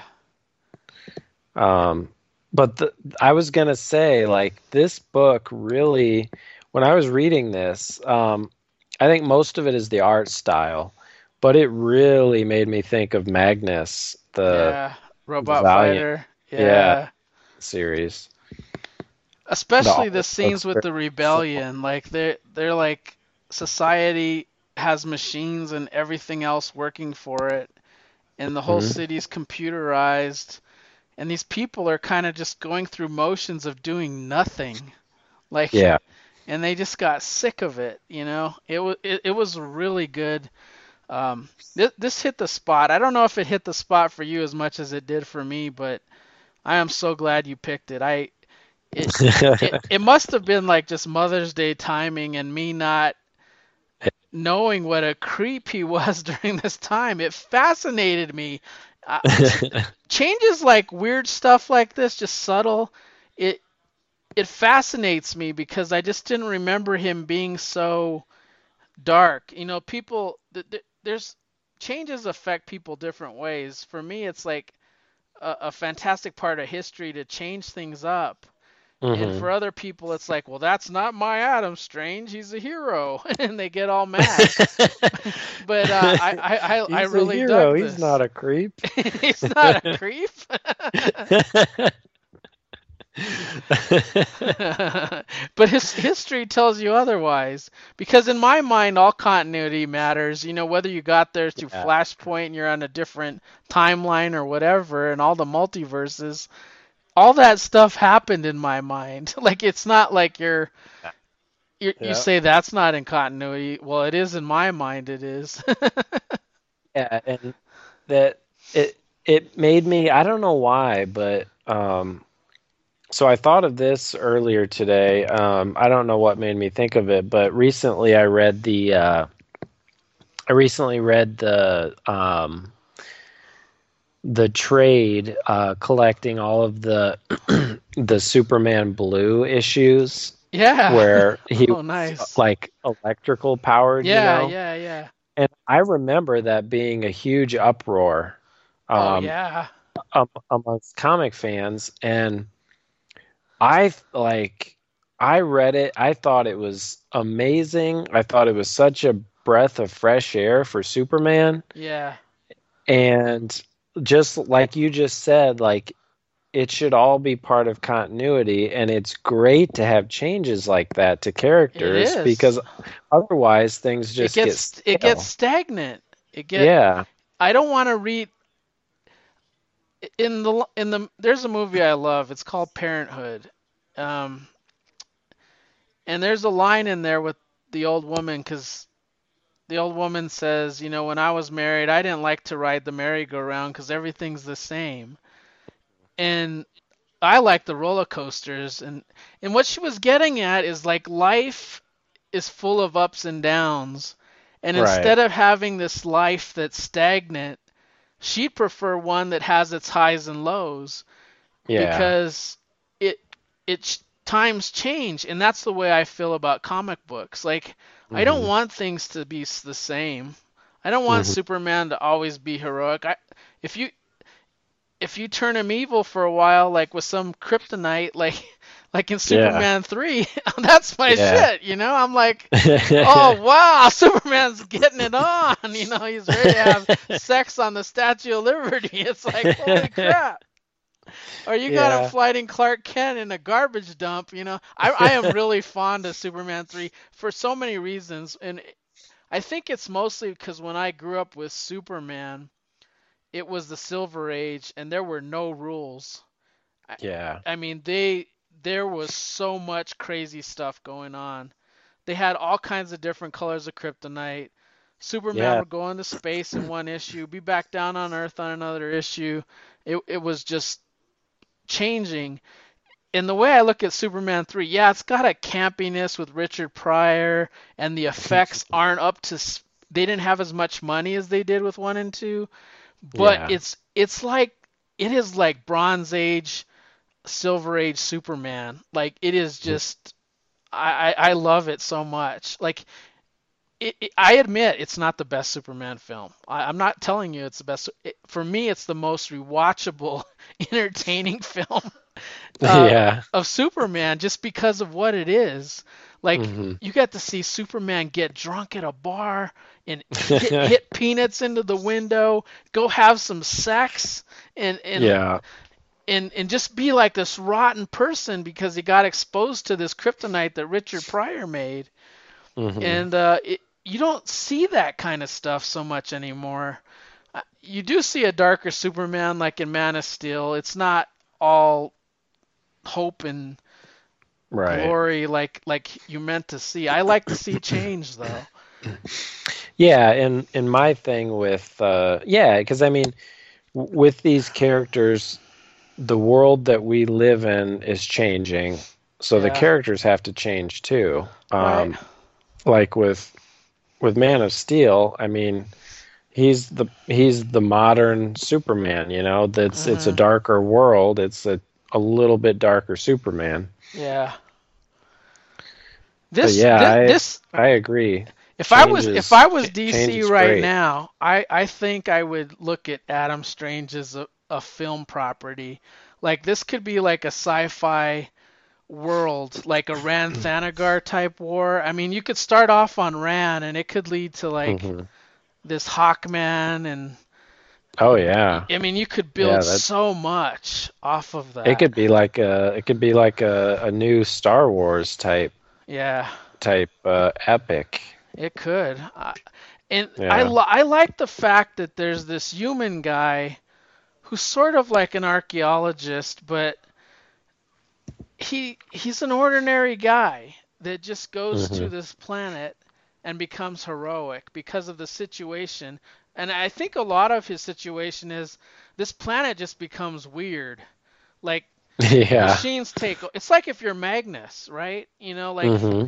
Um, but the, I was gonna say like this book really, when I was reading this, um, I think most of it is the art style, but it really made me think of Magnus, the yeah robot Valiant. fighter yeah. Yeah. series. Especially The the scenes with the rebellion like they're they're like society has machines and everything else working for it and the whole Mhm. city's computerized and these people are kind of just going through motions of doing nothing. Like Yeah, and they just got sick of it you know? It was it, it was really good. Um this, this hit the spot. I don't know if it hit the spot for you as much as it did for me but i am so glad you picked it. I it, it, it must have been like just mother's day timing and me not knowing what a creep he was during this time. It fascinated me. Uh, changes like weird stuff like this, just subtle. It it fascinates me because I just didn't remember him being so dark. You know, people th- th- there's changes affect people different ways. For me, it's like a, a fantastic part of history to change things up. Mm-hmm. And for other people, it's like, well, that's not my Adam Strange. He's a hero, and they get all mad. but uh, I, I, I, I really a hero. He's not a creep. He's not a creep. but his history tells you otherwise. Because in my mind, all continuity matters. You know, whether you got there through yeah. Flashpoint and you're on a different timeline or whatever, and all the multiverses all that stuff happened in my mind. like it's not like you're, you're yeah. you say that's not in continuity. Well, it is in my mind. It is. yeah, and that it it made me. I don't know why, but um, so I thought of this earlier today. Um, I don't know what made me think of it, but recently I read the. Uh, I recently read the um, the trade uh, collecting all of the the Superman Blue issues. Yeah. Where he oh, nice. like electrical powered. Yeah, you know? yeah, yeah. And I remember that being a huge uproar. Oh, um, oh yeah. Um, amongst comic fans, and I like I read it. I thought it was amazing. I thought it was such a breath of fresh air for Superman. Yeah. And just like you just said, like it should all be part of continuity and it's great to have changes like that to characters because otherwise things just it gets get it gets stagnant. It gets Yeah. I don't want to read in the in the there's a movie I love. It's called Parenthood. Um and there's a line in there with the old woman cuz the old woman says, you know, when I was married, I didn't like to ride the merry-go-round because everything's the same. And I like the roller coasters. And, and what she was getting at is like life is full of ups and downs. And right. instead of having this life that's stagnant, she'd prefer one that has its highs and lows. Yeah. Because it it times change, and that's the way I feel about comic books. Like Mm-hmm. I don't mm-hmm. want things to be the same. I don't want mm-hmm. Superman to always be heroic. I, if you if you turn him evil for a while, like with some kryptonite, like like in Superman yeah. three, that's my yeah. shit. You know, I'm like, oh wow, Superman's getting it on. You know, he's ready to have sex on the Statue of Liberty. It's like holy crap. Or you got yeah. him fighting Clark Kent in a garbage dump. You know, I, I am really fond of Superman three for so many reasons, and I think it's mostly because when I grew up with Superman, it was the Silver Age, and there were no rules. Yeah. I, I mean, they there was so much crazy stuff going on. They had all kinds of different colors of kryptonite. Superman yeah. would go into space in one issue, be back down on Earth on another issue. It it was just changing. In the way I look at Superman 3, yeah, it's got a campiness with Richard Pryor, and the effects aren't up to. They didn't have as much money as they did with 1 and 2, but yeah. it's it's like it is like Bronze Age, Silver Age Superman. Like it is just, I I love it so much. Like it, it, I admit it's not the best Superman film. I, am not telling you it's the best. It, for me, it's the most rewatchable, entertaining film uh, yeah. of Superman just because of what it is. Like mm-hmm. you get to see Superman get drunk at a bar and hit, hit, peanuts into the window, go have some sex, and and yeah. And, and just be like this rotten person because he got exposed to this kryptonite that Richard Pryor made. Mm-hmm. And uh, it, you don't see that kind of stuff so much anymore. Uh, you do see a darker Superman like in Man of Steel. It's not all hope and right. glory like like you meant to see. I like to see change though. Yeah, and and my thing with uh, yeah, because I mean, with these characters, the world that we live in is changing, so yeah. the characters have to change too. Um, right. Like with with Man of Steel, I mean, he's the he's the modern Superman. You know, that's it's a mm-hmm. darker world. It's a a little bit darker Superman. Yeah. This, yeah, this, I, this, I agree. If I was if I was DC right great. now, I I think I would look at Adam Strange as a, a film property. Like this could be like a sci-fi world, like a Rann Thanagar type war. I mean, you could start off on Rann, and it could lead to like mm-hmm. this Hawkman and. Oh yeah. I mean, you could build yeah, so much off of that. It could be like a it could be like a, a new Star Wars type. Yeah. Type uh, epic. It could. I, and yeah. I I like the fact that there's this human guy who's sort of like an archaeologist, but he he's an ordinary guy that just goes mm-hmm. to this planet and becomes heroic because of the situation. And I think a lot of his situation is this planet just becomes weird. Like yeah. machines take it's like if you're Magnus, right? You know, like mm-hmm.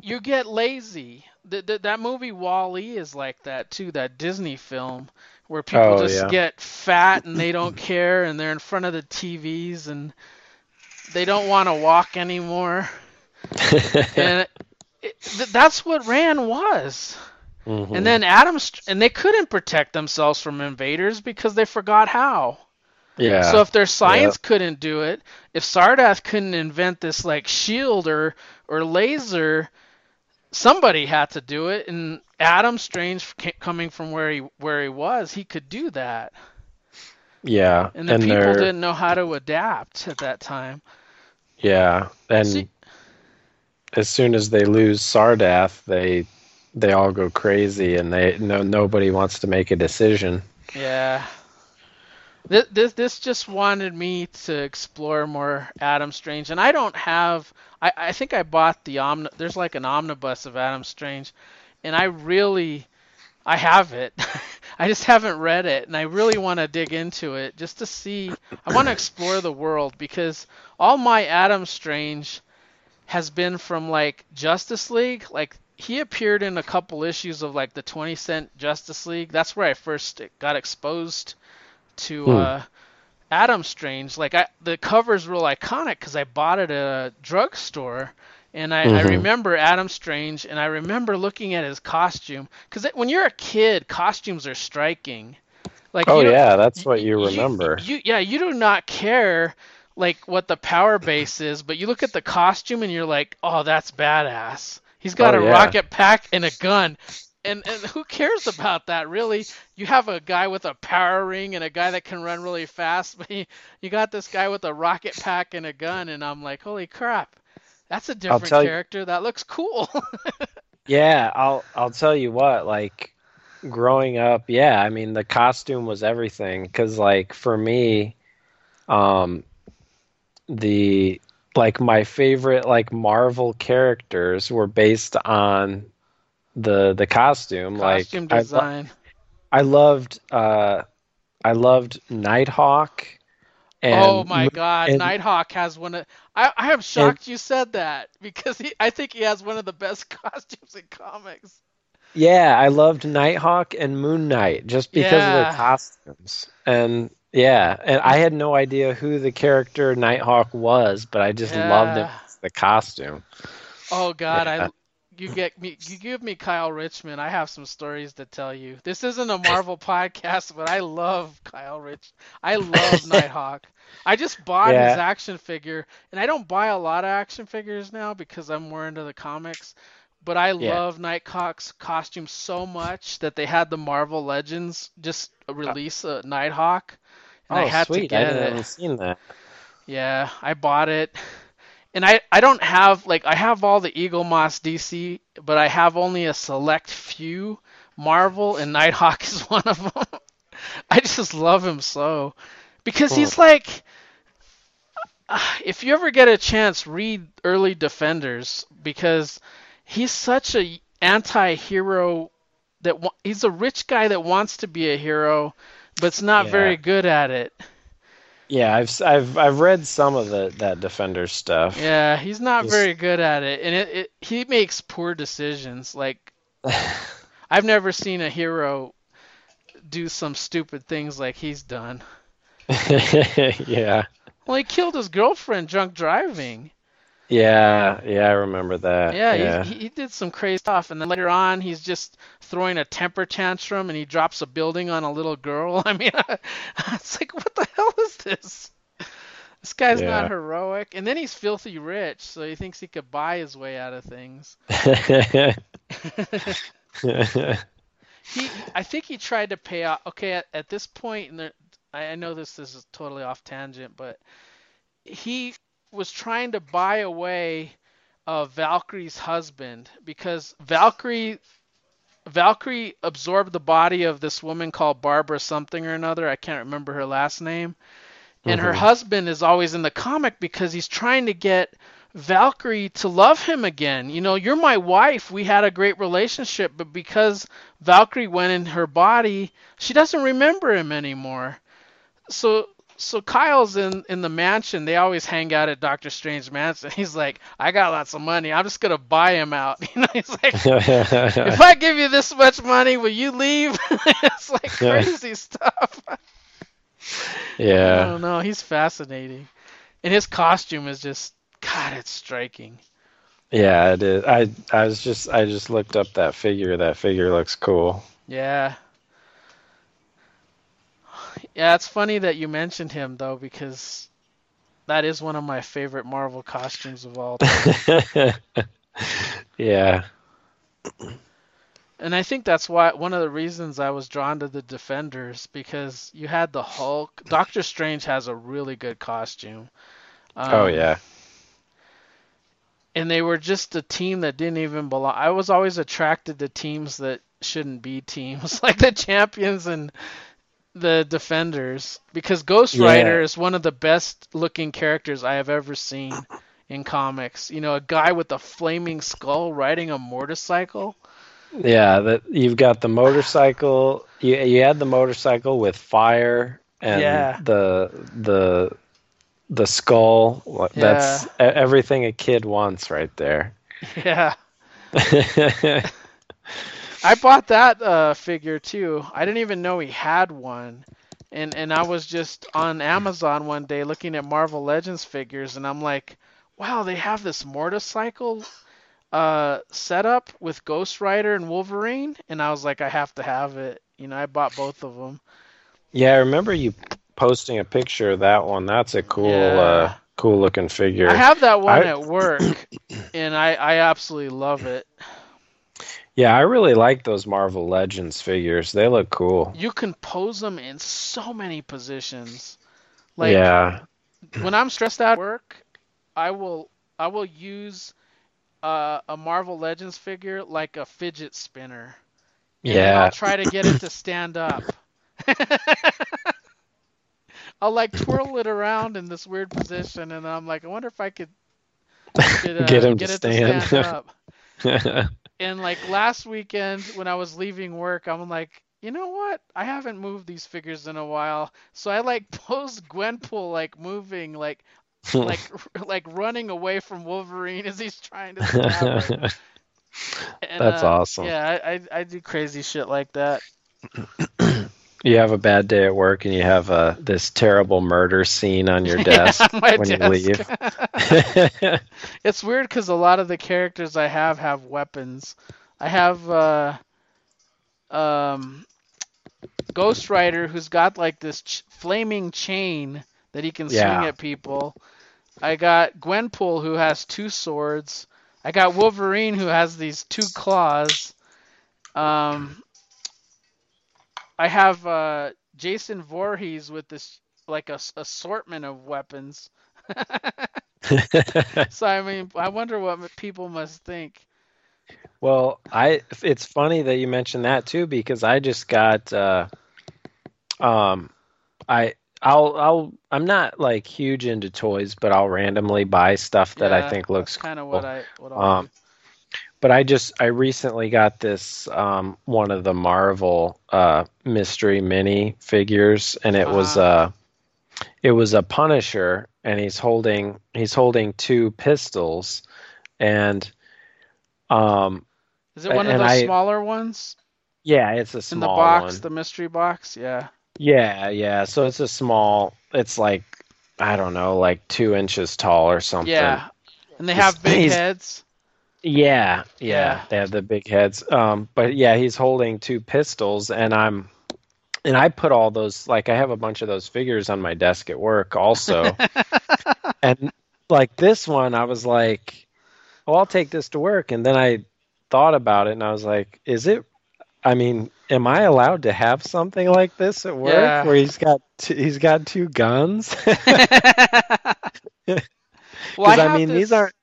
you get lazy. The, the, that movie WALL-E is like that too, that Disney film where people oh, just yeah. get fat and they don't care and they're in front of the TVs and they don't want to walk anymore. and it, it, that's what Rann was. Mm-hmm. And then Adams, and they couldn't protect themselves from invaders because they forgot how. Yeah. So if their science yep. couldn't do it, if Sardath couldn't invent this like shield or or laser, somebody had to do it. And Adam Strange, coming from where he where he was, he could do that. Yeah. And the and people they're... didn't know how to adapt at that time. Yeah, and See, as soon as they lose Sardath, they they all go crazy, and they no nobody wants to make a decision. Yeah. This, this this just wanted me to explore more Adam Strange, and I don't have. I, I think I bought the omni. There's like an omnibus of Adam Strange, and I really, I have it. I just haven't read it, and I really want to dig into it just to see. I want to explore the world because all my Adam Strange has been from like Justice League. Like he appeared in a couple issues of like the 20 cent Justice League. That's where I first got exposed to hmm. uh, Adam Strange. Like I, the cover's real iconic because I bought it at a drugstore and I, mm-hmm. I, remember Adam Strange, and I remember looking at his costume because when you're a kid, costumes are striking. Like, oh yeah, that's what you, you remember. You, you, yeah, you do not care like what the power base is, but you look at the costume and you're like, oh, that's badass. He's got oh, a yeah. rocket pack and a gun. And, and who cares about that really? You have a guy with a power ring and a guy that can run really fast, but you, you got this guy with a rocket pack and a gun, and I'm like, holy crap! That's a different character. You, that looks cool. yeah, I'll I'll tell you what. Like growing up, yeah, I mean the costume was everything. Because like for me, um, the like my favorite like Marvel characters were based on the the costume. Costume like design. I, I loved uh, I loved Nighthawk. And, oh my God, and, Nighthawk has one of. I, I am shocked and, you said that because he, I think he has one of the best costumes in comics. Yeah, I loved Nighthawk and Moon Knight just because yeah. of their costumes. And yeah, and I had no idea who the character Nighthawk was, but I just yeah. loved it, the costume. Oh God, yeah. You get me you give me Kyle Richmond. I have some stories to tell you. This isn't a Marvel podcast, but I love Kyle Rich. I love Nighthawk. I just bought yeah. his action figure, and I don't buy a lot of action figures now because I'm more into the comics. But I yeah. love Nighthawk's costume so much that they had the Marvel Legends just release a Nighthawk, and oh, I had sweet. to get I it. haven't seen that. Yeah, I bought it and I, I don't have like I have all the Eaglemoss DC, but I have only a select few Marvel, and Nighthawk is one of them. I just love him so because cool. he's like, if you ever get a chance, read early Defenders because he's such a anti-hero that he's a rich guy that wants to be a hero, but's not yeah. very good at it. Yeah, I've I've I've read some of the that defender stuff. Yeah, he's not he's... very good at it, and it, it he makes poor decisions. Like I've never seen a hero do some stupid things like he's done. yeah. Well, he killed his girlfriend drunk driving. Yeah, yeah, I remember that. Yeah, Yeah. He, he did some crazy stuff, and then later on, he's just throwing a temper tantrum, and he drops a building on a little girl. I mean, it's like, what the hell is this? This guy's Yeah. not heroic, and then he's filthy rich, so he thinks he could buy his way out of things. he, I think he tried to pay off. Okay, at, at this point, and I, I know this is totally off tangent, but he was trying to buy away uh, Valkyrie's husband because Valkyrie Valkyrie absorbed the body of this woman called Barbara something or another. I can't remember her last name. And her Mhm. husband is always in the comic because he's trying to get Valkyrie to love him again. You know, you're my wife. We had a great relationship, but because Valkyrie went in her body, she doesn't remember him anymore. So so Kyle's in in the mansion. They always hang out at Doctor Strange mansion. He's like, I got lots of money. I'm just gonna buy him out. You know, he's like, if I give you this much money, will you leave? it's like crazy stuff. Yeah. I don't know. He's fascinating, and his costume is just God. It's striking. Yeah, it is. I I was just I just looked up that figure. That figure looks cool. Yeah. Yeah, it's funny that you mentioned him though because that is one of my favorite Marvel costumes of all time. yeah. And I think that's why one of the reasons I was drawn to the Defenders because you had the Hulk. Doctor Strange has a really good costume. Um, oh yeah. And they were just a team that didn't even belong. I was always attracted to teams that shouldn't be teams, like the Champions and the Defenders, because Ghost Yeah. Rider is one of the best looking characters I have ever seen in comics. You know, a guy with a flaming skull riding a motorcycle. Yeah, that you've got the motorcycle. You you had the motorcycle with fire and Yeah. the the the skull. What- That's e- everything a kid wants right there. Yeah. I bought that uh, figure too. I didn't even know he had one. And and I was just on Amazon one day looking at Marvel Legends figures and I'm like, wow, they have this motorcycle uh setup with Ghost Rider and Wolverine and I was like I have to have it. You know, I bought both of them. yeah, I remember you posting a picture of that one. That's a cool Yeah. uh cool looking figure. I have that one I- at work and I I absolutely love it. Yeah, I really like those Marvel Legends figures. They look cool. You can pose them in so many positions. Like yeah. when I'm stressed out at work, I will I will use uh, a Marvel Legends figure like a fidget spinner. Yeah. I'll try to get it to stand up. I'll like twirl it around in this weird position, and I'm like, I wonder if I could, could, uh, Get him get to it stand. to stand up. And like last weekend when I was leaving work, I'm like, you know what? I haven't moved these figures in a while, so I like posed Gwenpool like moving, like like like running away from Wolverine as he's trying to stab her. And, That's uh, awesome. Yeah, I, I I do crazy shit like that. you have a bad day at work and you have uh, this terrible murder scene on your desk on when desk. you leave. It's weird because a lot of the characters I have have weapons. I have uh, um, Ghost Rider who's got like this ch- flaming chain that he can Yeah. swing at people. I got Gwenpool who has two swords. I got Wolverine who has these two claws. Um, I have uh, Jason Voorhees with this like a assortment of weapons. So I mean, I wonder what people must think. well, I it's funny that you mentioned that too because I just got uh, um I I'll I'll I'm not like huge into toys, but I'll randomly buy stuff that I think looks kind of cool. what I what I'll Um, do. But I just I recently got this um, one of the Marvel uh, mystery mini figures, and it was Uh-huh. uh, it was a Punisher, and he's holding he's holding two pistols, and um, Is it one of those I- smaller ones Yeah, it's a in the box, one. the mystery box? Yeah. Yeah, yeah. So it's a small. It's like I don't know, like two inches tall or something. Yeah. And they have big heads. Yeah, yeah, they have the big heads. Um, but yeah, he's holding two pistols, and I'm, and I put all those like I have a bunch of those figures on my desk at work also, and like this one, I was like, well, I'll take this to work, and then I thought about it, and I was like, is it? I mean, am I allowed to have something like this at work Yeah. where he's got t- he's got two guns? well, Because I, have mean, these aren't.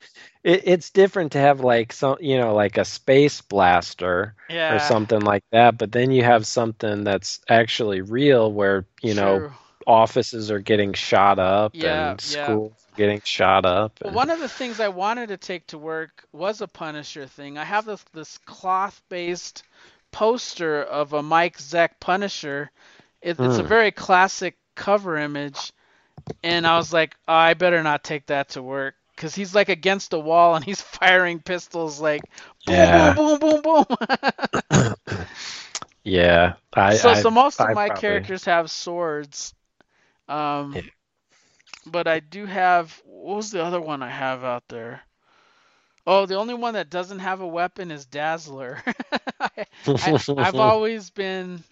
It, it's different to have like some, you know, like a space blaster yeah, or something like that. But then you have something that's actually real, where you know true. offices are getting shot up Yeah, and yeah. schools are getting shot up. Well, one of the things I wanted to take to work was a Punisher thing. I have this this cloth-based poster of a Mike Zeck Punisher. It, It's a Hmm. very classic cover image, and I was like, oh, I better not take that to work because he's like against a wall and he's firing pistols like boom, Yeah. boom, boom, boom, boom. yeah, I, so, I, so most of my probably- characters have swords. Um, Yeah. but I do have. What was the other one I have out there? Oh, the only one that doesn't have a weapon is Dazzler. I, I, I've always been.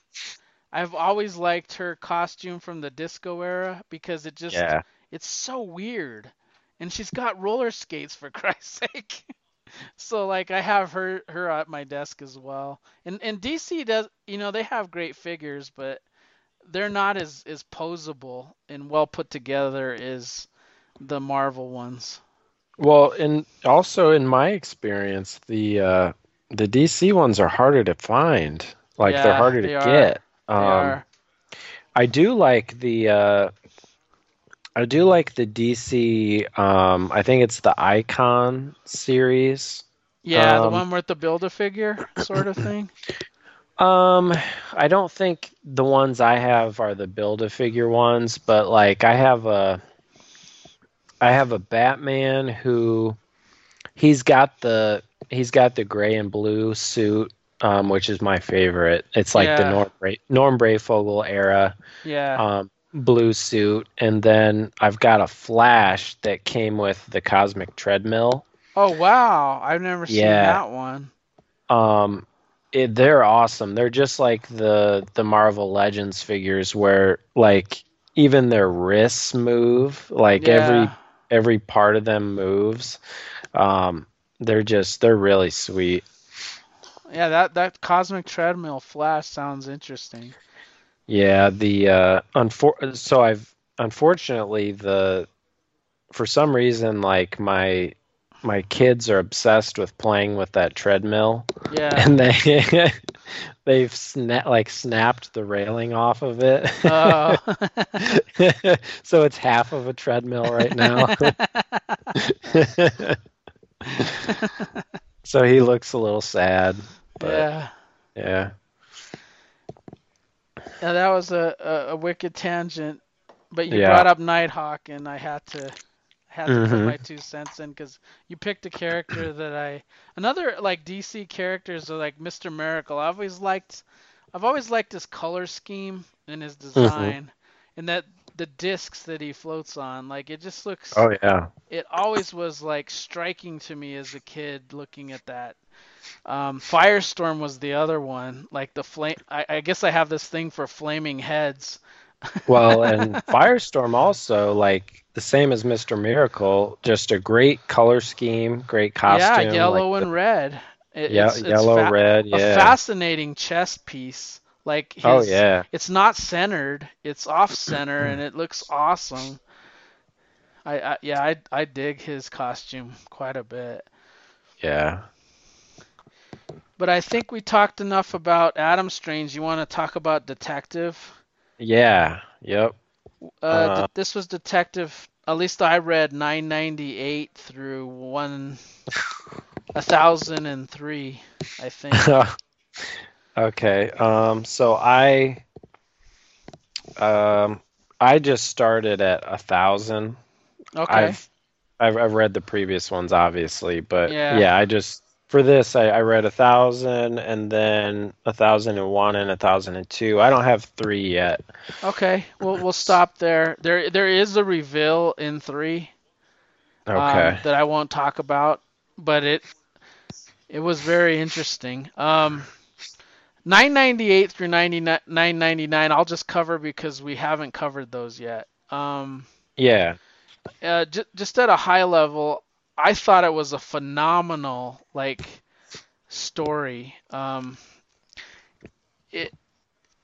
I've always liked her costume from the disco era because it just yeah, it's so weird. And she's got roller skates for Christ's sake. so like I have her her at my desk as well. And and DC does you know, they have great figures, but they're not as as posable and well put together as the Marvel ones. Well, and also in my experience, the uh, the DC ones are harder to find. Like Yeah, they're harder to they are. get. They Um, are. I do like the uh, I do like the DC. Um, I think it's the Icon series. Yeah, the um, one with the build a figure sort of thing. Um, I don't think the ones I have are the build a figure ones, but like I have a I have a Batman who he's got the he's got the gray and blue suit, um, which is my favorite. It's like the Yeah. Norm Bra- Norm Breyfogle era Yeah. um, blue suit, and then I've got a Flash that came with the Cosmic Treadmill. oh wow, I've never seen that one. Um, it, they're awesome. They're just like the the Marvel Legends figures, where like even their wrists move, like every every part of them moves. Um, they're just they're really sweet. Yeah, that that cosmic treadmill flash sounds interesting. Yeah, the uh, unfor- so I've unfortunately the for some reason like my my kids are obsessed with playing with that treadmill. Yeah. and they they've sna- like snapped the railing off of it. Oh. so it's half of a treadmill right now. so he looks a little sad, yeah. yeah. Yeah, that was a, a, a wicked tangent. But you Yeah. brought up Nighthawk, and I had to had to put Mhm. my two cents in because you picked a character that I another like DC characters are like Mr. Miracle. I've always liked I've always liked his color scheme and his Mm-hmm. design, and that the discs that he floats on. Like it just looks. Oh yeah. it always was like striking to me as a kid looking at that. Um, Firestorm was the other one. Like the flame. I, I guess I have this thing for flaming heads. Well, and Firestorm also like the same as Mr. Miracle, just a great color scheme, great costume. yeah, yellow like and red. It, yeah, it's, it's yellow, fa- red, A yeah. fascinating chest piece. Like his, oh yeah. It's not centered. It's off center, and it looks awesome. I, I yeah, I I dig his costume quite a bit. Yeah. But I think we talked enough about Adam Strange. You want to talk about Detective? Yeah. Yep. Uh, Uh, th- this was Detective. At least I read 998 through one, a thousand and three, I think. okay. Um, so I, um, I just started at a thousand. Okay. I've, I've I've read the previous ones, obviously, but Yeah. yeah, I just for this, I, I read a thousand, and then a thousand and one, and a thousand and two. I don't have three yet. Okay, we'll we'll stop there. There there is a reveal in three. um, Okay. that I won't talk about, but it it was very interesting. Um, 998 through 99 999 I'll just cover because we haven't covered those yet. Um, yeah. uh, j- just at a high level, I thought it was a phenomenal like story. Um, it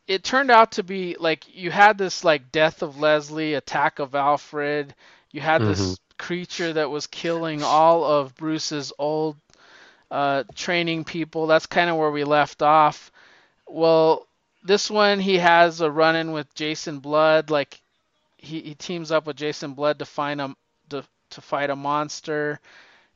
it turned out to be like you had this like death of Leslie, attack of Alfred. You had this creature that was killing all of Bruce's old uh, training people. That's kind of where we left off. Well, this one he has a run-in with Jason Blood. Like he, he teams up with Jason Blood to find a to, fight a monster,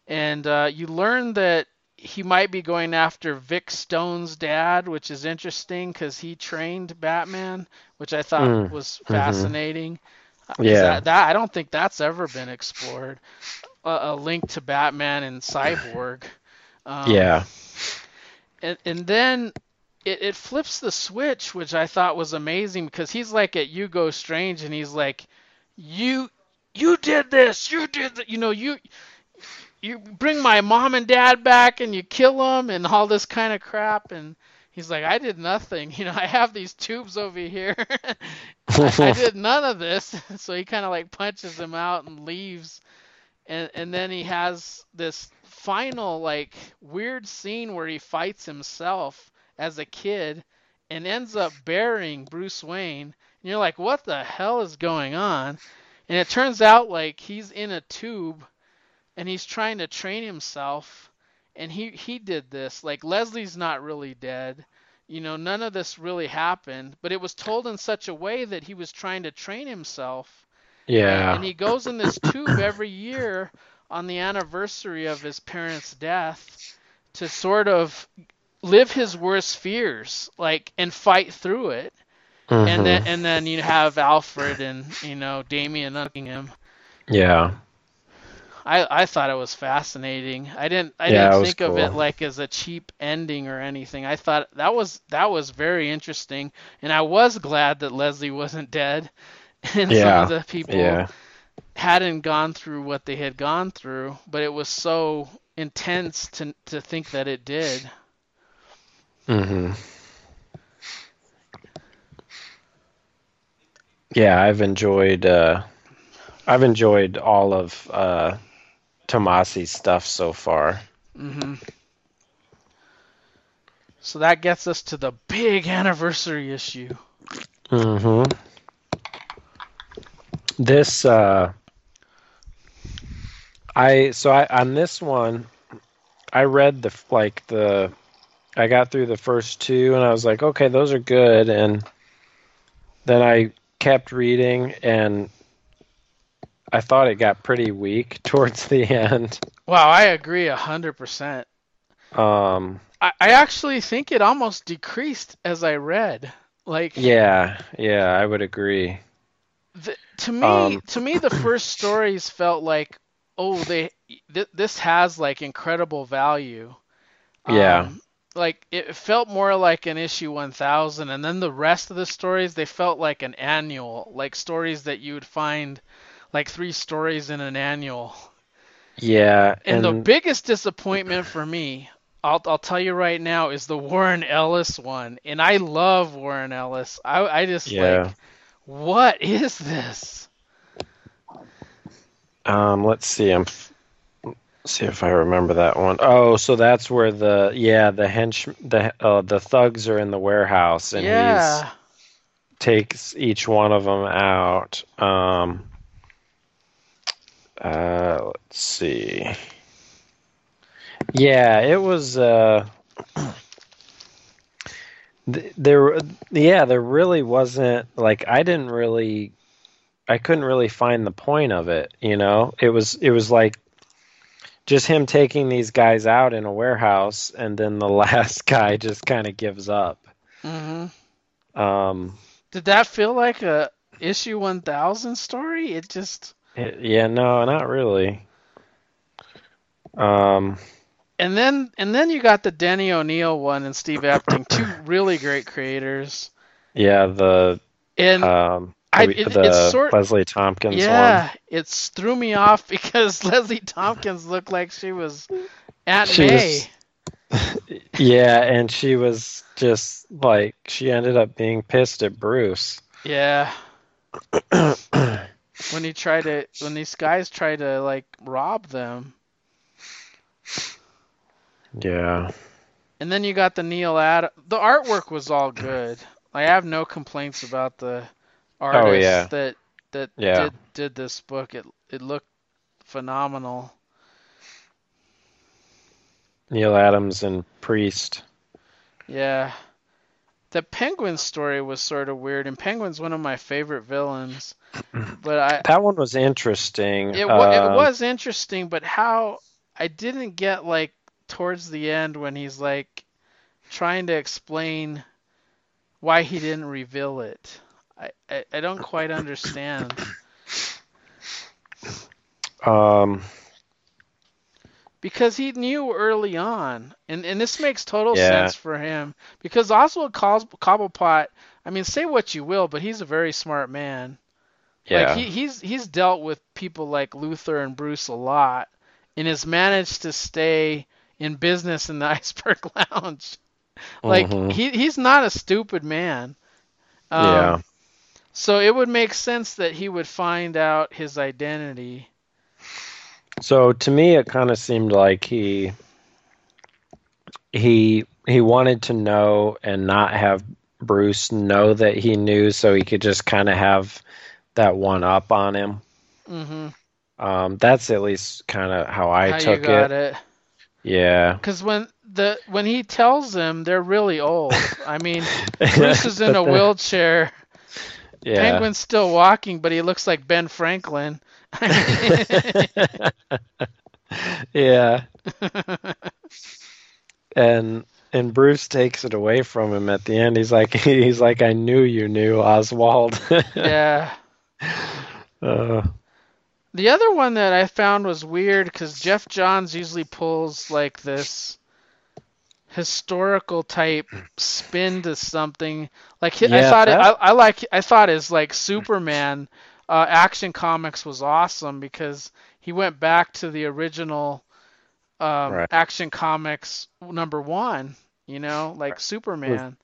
and uh, you learn that he might be going after Vic Stone's dad, which is interesting because he trained Batman, which I thought Mm, was mhm. fascinating. 'cause Yeah. that, that I don't think that's ever been explored. A, a link to Batman and Cyborg. Um, yeah. and, and then it, it flips the switch, which I thought was amazing because he's like at Hugo Strange and he's like, you you did this, you did that, you know, you you bring my mom and dad back and you kill them and all this kind of crap. And he's like, I did nothing, you know, I have these tubes over here, I, I did none of this, so he kind of like punches him out and leaves, and and then he has this final like weird scene where he fights himself as a kid and ends up burying Bruce Wayne. And you're like, what the hell is going on? And it turns out like he's in a tube and he's trying to train himself and he he did this. Like Leslie's not really dead. You know, none of this really happened, but it was told in such a way that he was trying to train himself Yeah. and he goes in this tube every year on the anniversary of his parents' death to sort of live his worst fears, like and fight through it. And then and then you have Alfred and you know Damian hugging him. yeah. I, I thought it was fascinating. I didn't I Yeah, didn't think of it like as a cheap ending or anything. I thought that was that was very interesting, and I was glad that Leslie wasn't dead, and some of the people Yeah. hadn't gone through what they had gone through, but it was so intense to to think that it did. hmm Yeah, I've enjoyed uh I've enjoyed all of uh Tomasi's stuff so far. hmm So that gets us to the big anniversary issue. hmm This uh I so I on this one I read the like the I got through the first two and I was like, okay, those are good and then I kept reading and I thought it got pretty weak towards the end. Wow, I agree a hundred percent. Um I I actually think it almost decreased as I read. Like yeah, yeah, I would agree. the, to me, Um, to me, the first stories felt like, oh, they th- this has like incredible value. Yeah. Um, like it felt more like an issue 1000 and then the rest of the stories they felt like an annual like stories that you would find like three stories in an annual Yeah, and, and, the biggest disappointment for me I'll, I'll tell you right now is the Warren Ellis one and I love Warren Ellis I, I just Yeah. like what is this Um, let's see. I'm f- see if I remember that one. Oh, so that's where the yeah the hench the uh, the thugs are in the warehouse and yeah he's takes each one of them out. Um, uh, let's see. Yeah, it was. Uh, th- there, yeah, there really wasn't like I didn't really I couldn't really find the point of it, you know? It was it was like just him taking these guys out in a warehouse and then the last guy just kind of gives up. hmm Um did that feel like a issue 1000 story it just it- yeah, no, not really. Um and then and then you got the Denny O'Neil one and Steve Epting, two really great creators. Yeah, the And um I- it- the it's sort- Leslie Tompkins yeah, one. it threw me off because Leslie Tompkins looked like she was at She May. was- Yeah, and she was just like she ended up being pissed at Bruce. Yeah. when he tried to when these guys tried to like rob them. Yeah. And then you got the Neil Ad the artwork was all good. I have no complaints about the Oh, yeah. that that Yeah. did did this book. It it looked phenomenal. Neal Adams and Priest. Yeah. The Penguin story was sort of weird, and Penguin's one of my favorite villains. But I That one was interesting. it, Uh, it was interesting, but how I didn't get like towards the end when he's like trying to explain why he didn't reveal it. I, I, I don't quite understand. Um, Because he knew early on, and, and this makes total Yeah. sense for him. Because Oswald Cobblepot, I mean, say what you will, but he's a very smart man. yeah. Like he, he's he's dealt with people like Luthor and Bruce a lot, and has managed to stay in business in the Iceberg Lounge. Like Mhm. he he's not a stupid man. Um, Yeah. So it would make sense that he would find out his identity. So to me, it kind of seemed like he he he wanted to know and not have Bruce know that he knew, so he could just kind of have that one up on him. hmm Um, that's at least kind of how I How took it. it? Yeah. Because when the when he tells them, they're really old. I mean, Bruce is in a wheelchair. Yeah. Penguin's still walking, but he looks like Ben Franklin. yeah. And and Bruce takes it away from him at the end. He's like he's like I knew you knew Oswald. yeah. uh, The other one that I found was weird because Geoff Johns usually pulls like this historical type spin to something. Like hi- I Yeah, thought it, I, I like I thought his like Superman uh, action comics was awesome because he went back to the original um, Right. action comics number one. You know, like Superman.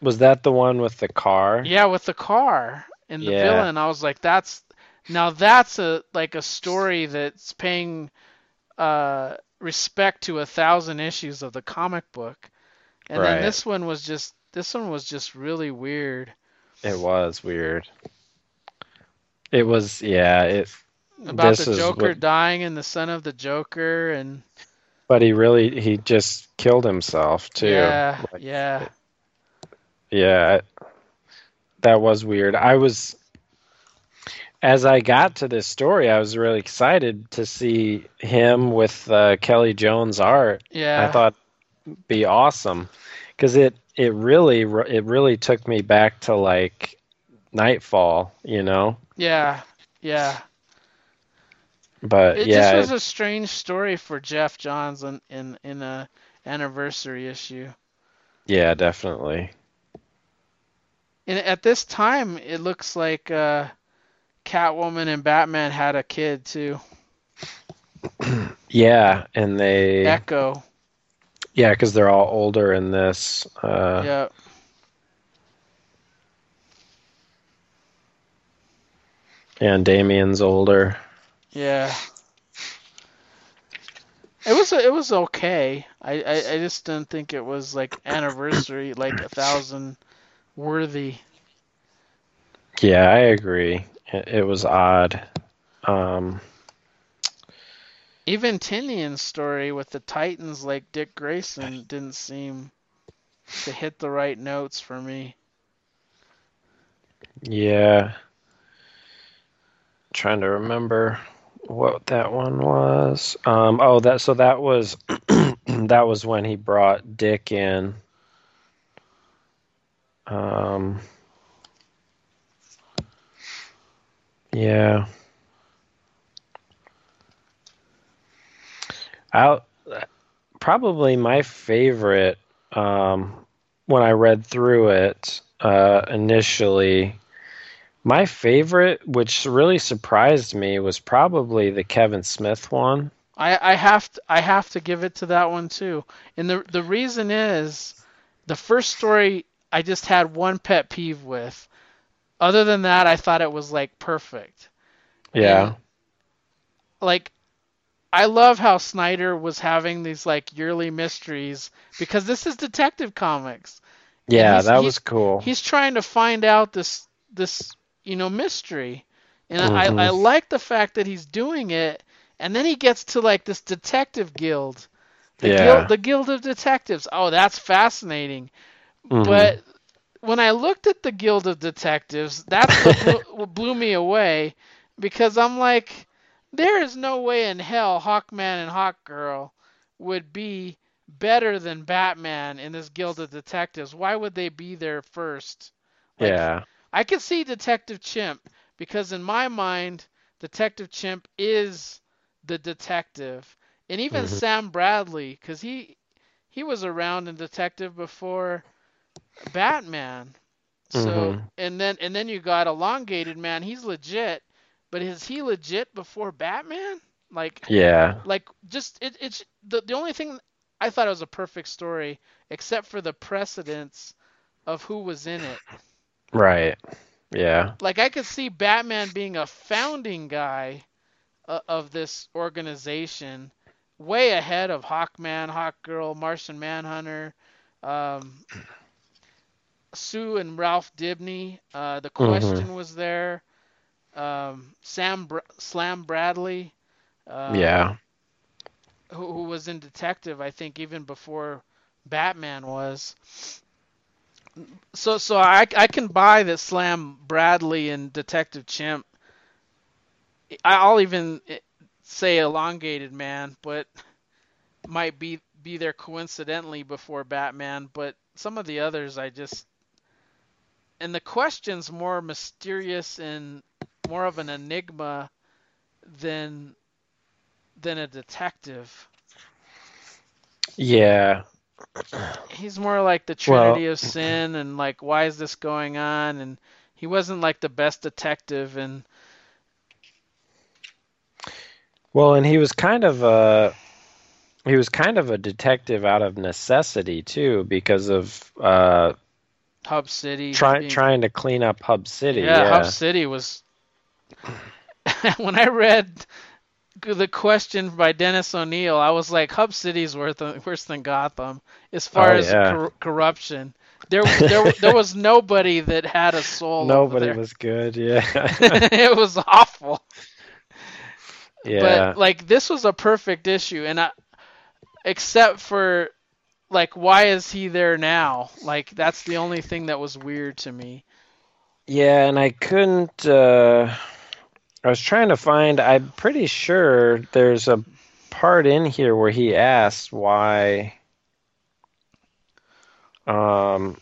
was that the one with the car? Yeah, with the car and the Yeah. villain, I was like, that's now that's a like a story that's paying uh respect to a thousand issues of the comic book. And Right. then this one was just this one was just really weird. It was weird. It was yeah, it About This the is Joker what- dying and the son of the Joker and but he really he just killed himself too. yeah, Like, yeah. Yeah, that was weird. I was, as I got to this story, I was really excited to see him with uh, Kelley Jones art. Yeah. I thought be awesome because it it really it really took me back to like Knightfall, you know. Yeah. Yeah. But It yeah, just was a strange story for Geoff Johns in in, in a anniversary issue. yeah, definitely. And at this time, it looks like uh, Catwoman and Batman had a kid too. Yeah, and they Echo. yeah, because they're all older in this. Uh, yeah. and Damian's older. Yeah. It was it was okay. I, I, I just didn't think it was like anniversary like a thousand worthy. Yeah, I agree. It, it was odd. Um, Even Tynion's story with the Titans like Dick Grayson didn't seem to hit the right notes for me. yeah. Trying to remember what that one was. Um, oh, that so that was that was when he brought Dick in. Um, yeah. Out probably my favorite um, when I read through it uh, initially. My favorite, which really surprised me, was probably the Kevin Smith one. I, I have to I have to give it to that one too. And the the reason is the first story I just had one pet peeve with. Other than that, I thought it was like perfect. Yeah. And, like I love how Snyder was having these like yearly mysteries because this is Detective Comics. Yeah, that was cool. He's trying to find out this this you know mystery, and Mhm. I I like the fact that he's doing it, and then he gets to like this detective guild, the Yeah. guild the guild of detectives. Oh, that's fascinating. Mhm. But when I looked at the guild of detectives, that's what blew, blew me away because I'm like, there is no way in hell Hawkman and Hawkgirl would be better than Batman in this guild of detectives. Why would they be there first? Like, yeah. I could see Detective Chimp because in my mind, Detective Chimp is the detective, and even Mhm. Sam Bradley because he he was around in Detective before Batman. So Mhm. and then and then you got Elongated Man. He's legit, but is he legit before Batman? Like Yeah. like just it, it's the the only thing I thought it was a perfect story except for the precedence of who was in it. Right. Yeah. Like I could see Batman being a founding guy uh, of this organization, way ahead of Hawkman, Hawkgirl, Martian Manhunter, um, Sue and Ralph Dibney. Uh, the. Question was there. Um, Sam Br- Slam Bradley. Um, yeah. who, who was in Detective, I think, even before Batman was. So, so I, I can buy that Slam Bradley and Detective Chimp. I'll even say Elongated Man, but might be be there coincidentally before Batman. But some of the others, I just and the question's more mysterious and more of an enigma than than a detective. Yeah. He's more like the Well- Trinity of Sin and like why is this going on and he wasn't like the best detective and Well, and he was kind of a he was kind of a detective out of necessity too, because of uh, Hub City. trying being- trying to clean up Hub City. yeah, Yeah. Hub City was. when I read the question by Dennis O'Neil, I was like, Hub City's worth worse than Gotham as far Oh, as yeah. cor- corruption. There, there, there was nobody that had a soul. over Nobody was good. Yeah. it was awful. yeah. But like this was a perfect issue, and I, except for like why is he there now? Like that's the only thing that was weird to me. Yeah, and I couldn't. Uh, I was trying to find. I'm pretty sure there's a part in here where he asks why. Um,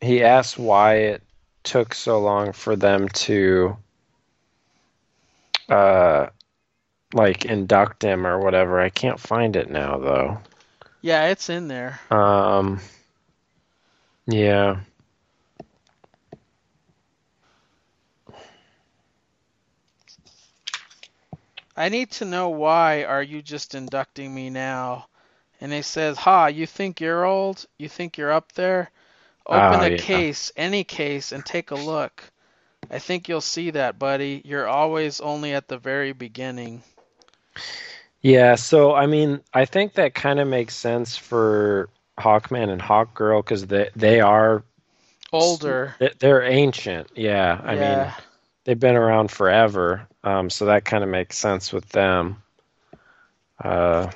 he asks why it took so long for them to, uh, like induct him or whatever. I can't find it now though. Yeah, it's in there. Um, yeah. I need to know why are you just inducting me now? And he says, "Ha, you think you're old? You think you're up there? Open Oh, a yeah. case, any case, and take a look. I think you'll see that, buddy. You're always only at the very beginning." Yeah, so I mean, I think that kind of makes sense for Hawkman and Hawkgirl because they they are Older. they- they're ancient. Yeah, I mean, they've been around forever. Um, so that kind of makes sense with them. Uh,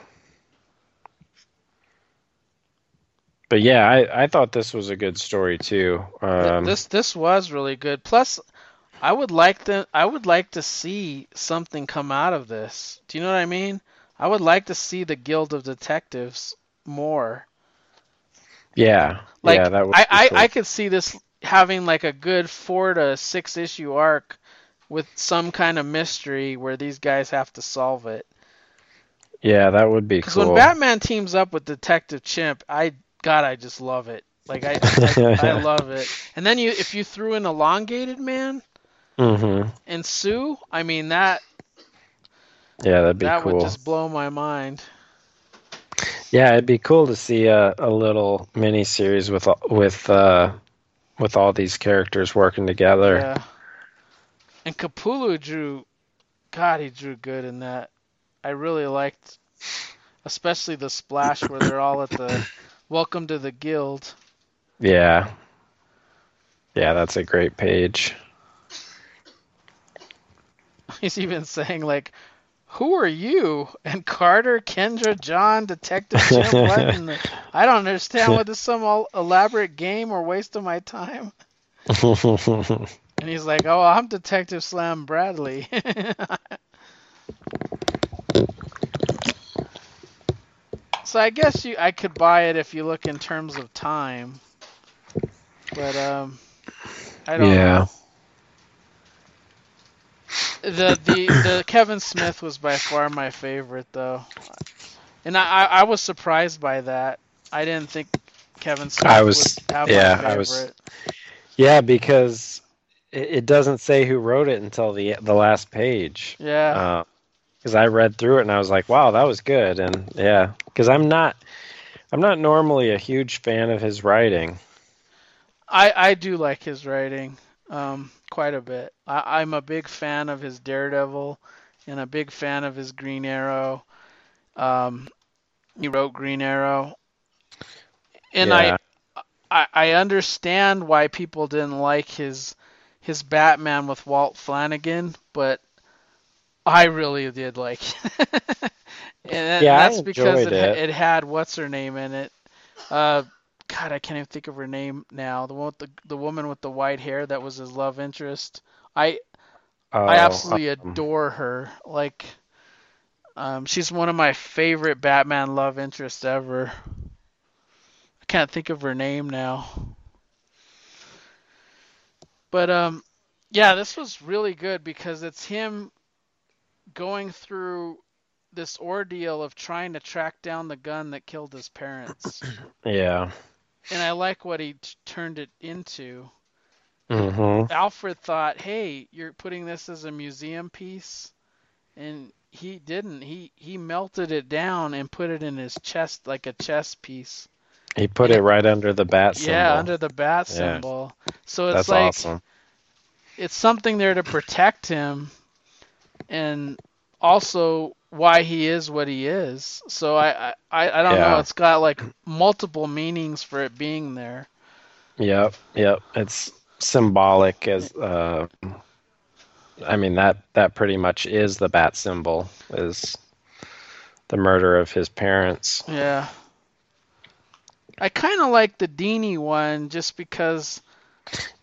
but yeah, I I thought this was a good story too. Um, this this was really good. Plus, I would like to I would like to see something come out of this. Do you know what I mean? I would like to see the Guild of Detectives more. yeah, Like yeah, that would I I, cool. I could see this having like a good four to six issue arc with some kind of mystery where these guys have to solve it. Yeah, that would be Because cool. when Batman teams up with Detective Chimp, I God, I just love it. Like I, I, I love it. And then you, if you threw in Elongated Man hmm and Sue, I mean that Yeah, that'd be cool. that cool. would just blow my mind. Yeah, it'd be cool to see a, a little mini series with all- with uh, with all these characters working together. Yeah. And Capullo drew, God, he drew good in that. I really liked, especially the splash where they're all at the welcome to the guild. Yeah. Yeah, that's a great page. He's even saying like, "Who are you?" And Carter, Kendra, John, Detective Chimp. The- I don't understand. What is some all elaborate game or waste of my time? And he's like, "Oh, I'm Detective Slam Bradley." so I guess you, I could buy it if you look in terms of time, but um, I don't yeah. know. The the the Kevin Smith was by far my favorite though, and I I, was surprised by that. I didn't think Kevin Smith I was- yeah. I was- Yeah, because it, it doesn't say who wrote it until the the last page. yeah. because I read through it and I was like, "Wow, that was good." And yeah, because I'm not, I'm not normally a huge fan of his writing. I, I do like his writing um, quite a bit. I, I'm a big fan of his Daredevil and a big fan of his Green Arrow. Um, he wrote Green Arrow, and Yeah. I, I I understand why people didn't like his his Batman with Walt Flanagan, but I really did like. it. and Yeah, that's because it, it. it had what's her name in it. Uh, God, I can't even think of her name now. The one with the the woman with the white hair that was his love interest. I I Oh, absolutely um, adore her. Like, um, she's one of my favorite Batman love interests ever. I can't think of her name now. But um, yeah, this was really good because it's him going through this ordeal of trying to track down the gun that killed his parents. Yeah. And I like what he t- turned it into. hmm Alfred thought, "Hey, you're putting this as a museum piece," and he didn't. He he melted it down and put it in his chest like a chess piece. He put it right under the bat symbol. Yeah, under the bat Yeah. symbol. So it's That's like awesome. it's something there to protect him, and also why he is what he is. So I I, I don't know. It's got like multiple meanings for it being there. Yep. Yep. It's symbolic as. Uh, I mean that that pretty much is the bat symbol is the murder of his parents. Yeah. I kind of like the Dini one just because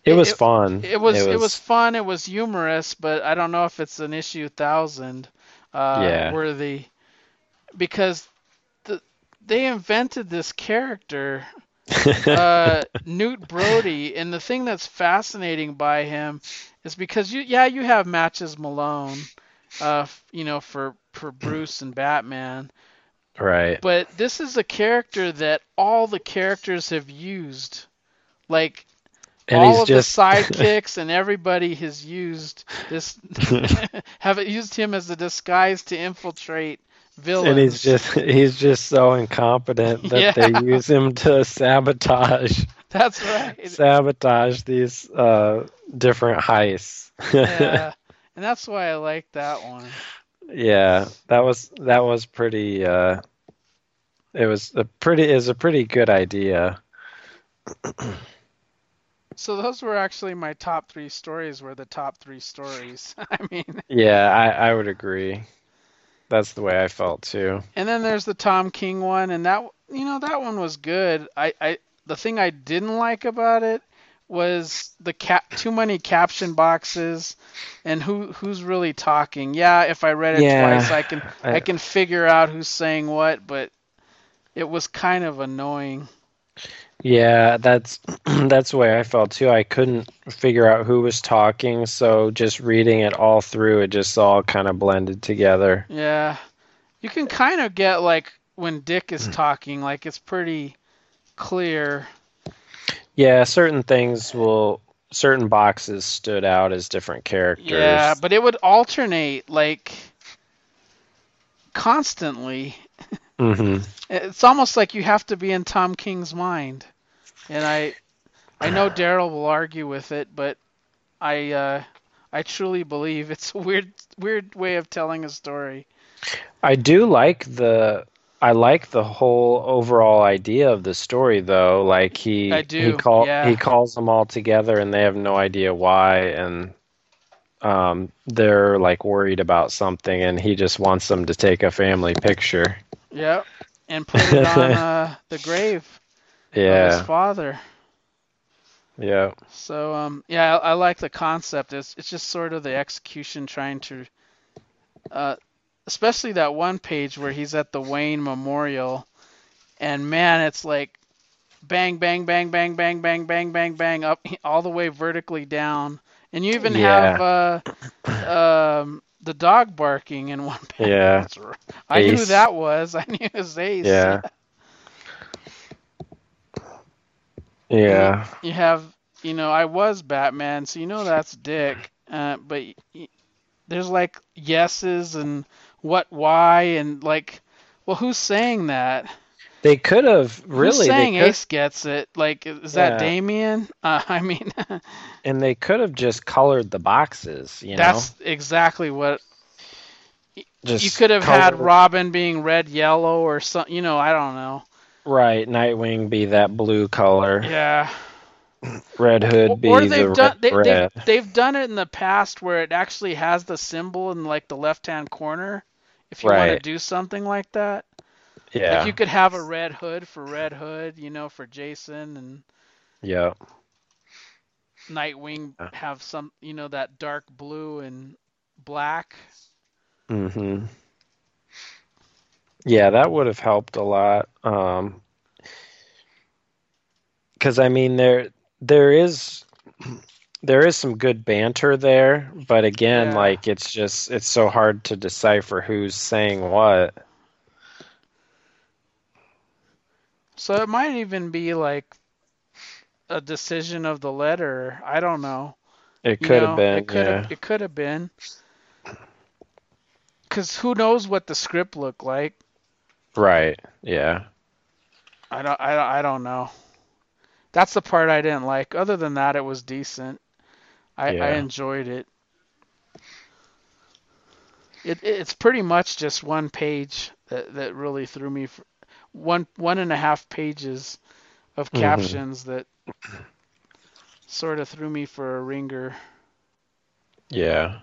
It was It- fun. it was it was, fun, it was humorous, but I don't know if it's an issue thousand uh, Yeah. worthy because the they invented this character uh, Knute Brody, and the thing that's fascinating by him is because you yeah you have matches Malone, uh, you know for for Bruce and Batman, right. but this is a character that all the characters have used, like And all he's of just the sidekicks and everybody has used this have used him as a disguise to infiltrate villains. and he's just he's just so incompetent that Yeah. they use him to sabotage that's right. sabotage these uh different heists. yeah, and that's why I like that one. Yeah, that was that was pretty uh it was a pretty is a pretty good idea. So those were actually my top three stories. Were the top three stories. I mean, Yeah, I I would agree. That's the way I felt too. and then there's the Tom King one, and that you know that one was good. I I the thing I didn't like about it was the cap too many caption boxes and who who's really talking. Yeah, if I read it Yeah, twice, I can I, I- can figure out who's saying what, but it was kind of annoying. Yeah, that's that's the way I felt too. I couldn't figure out who was talking, so just reading it all through, it just all kind of blended together. Yeah. You can kind of get like when Dick is talking, like it's pretty clear. Yeah, certain things will certain boxes stood out as different characters. Yeah, but it would alternate like constantly. hmm It's almost like you have to be in Tom King's mind. And I I know Daryl will argue with it, but I uh I truly believe it's a weird weird way of telling a story. I do like the I like the whole overall idea of the story though. Like he I do, he call yeah. he calls them all together and they have no idea why and um they're like worried about something and he just wants them to take a family picture. Yep. And put it on uh, the grave of his Yeah. father. Yeah. So um, yeah, I, I like the concept. It's it's just sort of the execution trying to, uh, especially that one page where he's at the Wayne Memorial, and man, it's like, bang bang bang bang bang bang bang bang bang up all the way vertically down, and you even have uh, um, the dog barking in one page. Yeah. I knew that was. I knew it was Ace. Yeah. Yeah. you have you know i was batman so you know that's dick uh, but y- there's like yeses and what why and like well who's saying that They could have who's really saying they ace gets it like is that Yeah. damian uh, i mean and they could have just colored the boxes, you know. that's exactly what. Just you could have had robin being red yellow or something you know i don't know right, Nightwing be that blue color. yeah Red Hood be or the they've red. done they, red. they've, they've done it in the past where it actually has the symbol in like the left hand corner if you want to do something like that yeah. like you could have a red hood for red hood you know for jason and yeah. nightwing have some you know that dark blue and black Mhm. Yeah, that would have helped a lot. Um 'cause I mean there there is there is some good banter there, but again, Yeah. like it's just it's so hard to decipher who's saying what. so it might even be like a decision of the letter i don't know It You could know, have been, It could yeah. have. It could have been. Because who knows what the script looked like? Right. Yeah. I don't. I don't. I don't know. That's the part I didn't like. Other than that, it was decent. I, I enjoyed it. It it's pretty much just one page that that really threw me. For, one one and a half pages of Mhm. captions that sort of threw me for a ringer. Yeah.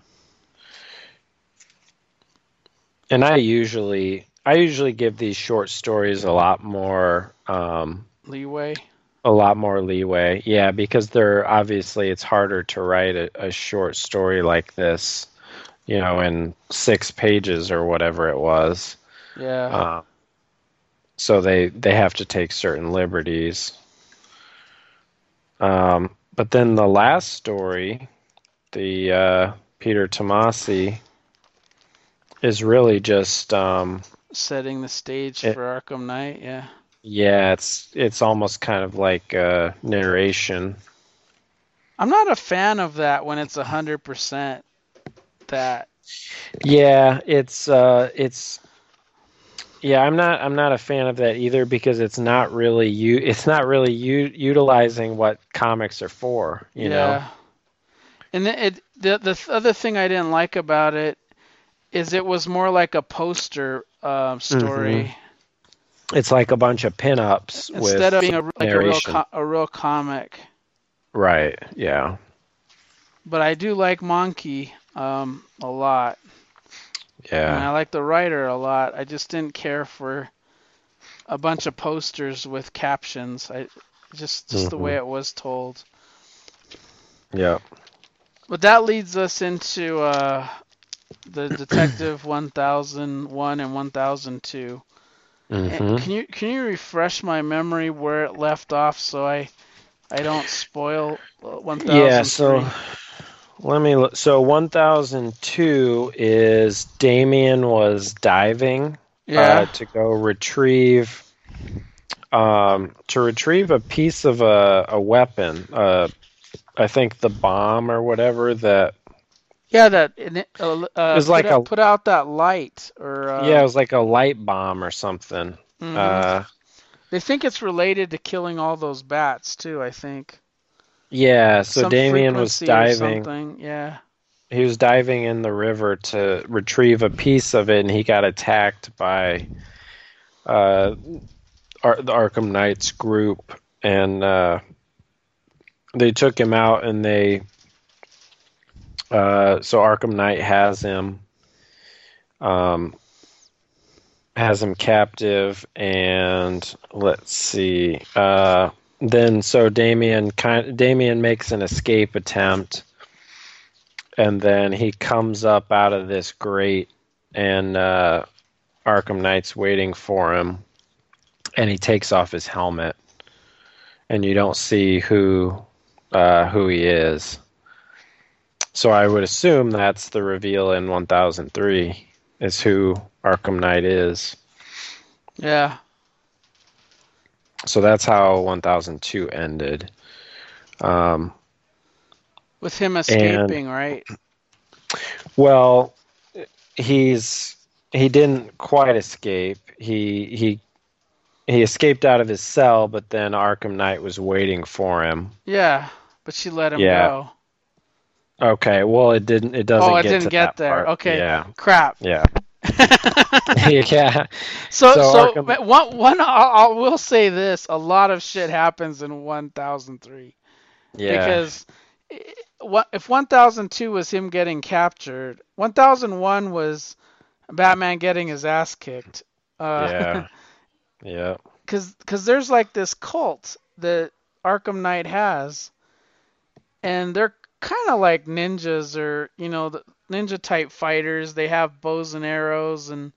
And I usually I usually give these short stories a lot more um Leeway. a lot more leeway. Yeah, because they're obviously it's harder to write a, a short story like this, you know, in six pages or whatever it was. Yeah. Uh, so they they have to take certain liberties. Um, but then the last story, the uh, Peter Tomasi, is really just um, Setting the stage it- for Arkham Knight. Yeah. yeah, it's it's almost kind of like uh, narration. I'm not a fan of that when it's a hundred percent that. Yeah, it's uh, it's yeah. I'm not I'm not a fan of that either because it's not really you. It's not really u- utilizing what comics are for. You know. And it the the other thing I didn't like about it is it was more like a poster um, story It's like a bunch of pinups instead with of being a, like a real a real comic. right. Yeah. But I do like Mahnke um, a lot, Yeah. and I like the writer a lot. I just didn't care for a bunch of posters with captions. I just just the Mhm. way it was told. Yeah. But that leads us into uh, the Detective 1001 and 1002. And hmm Can you can you refresh my memory where it left off so I I don't spoil uh, 1003? Yeah. So let me look. So 1002 is Damian was diving Yeah. uh, to go retrieve um, to retrieve a piece of a, a weapon. Uh, I think the bomb or whatever that yeah, that it, uh, uh, was put like out, a- put out that light or uh, yeah, it was like a light bomb or something. mhm. Uh, they think it's related to killing all those bats too. I think. yeah, so Some Damian was diving. something. Yeah. He was diving in the river to retrieve a piece of it, and he got attacked by uh, Ar- the Arkham Knights group, and uh, they took him out, and they uh, so Arkham Knight has him, um, has him captive, and let's see, uh, then so Damian kind Damian makes an escape attempt and then he comes up out of this grate and uh, arkham knight's waiting for him and he takes off his helmet and you don't see who uh, who he is so i would assume that's the reveal in 1003 is who arkham knight is Yeah. so that's how 1002 ended um, With him escaping, right? Well, he's he didn't quite escape. He he he escaped out of his cell, but then Arkham Knight was waiting for him. Yeah, but she let him Yeah. go. Okay, well it didn't it doesn't Oh, it get didn't get there. part. Okay. Yeah. Crap. Yeah. yeah. So, So so, Arkham- one, one, I, will say this: a lot of shit happens in 1003 Yeah. because eh, what if 1002 was him getting captured, 1001 was Batman getting his ass kicked. Uh, yeah. Yeah. Cause, cause there's like this cult that Arkham Knight has, and they're kind of like ninjas or you know the ninja type fighters. They have bows and arrows and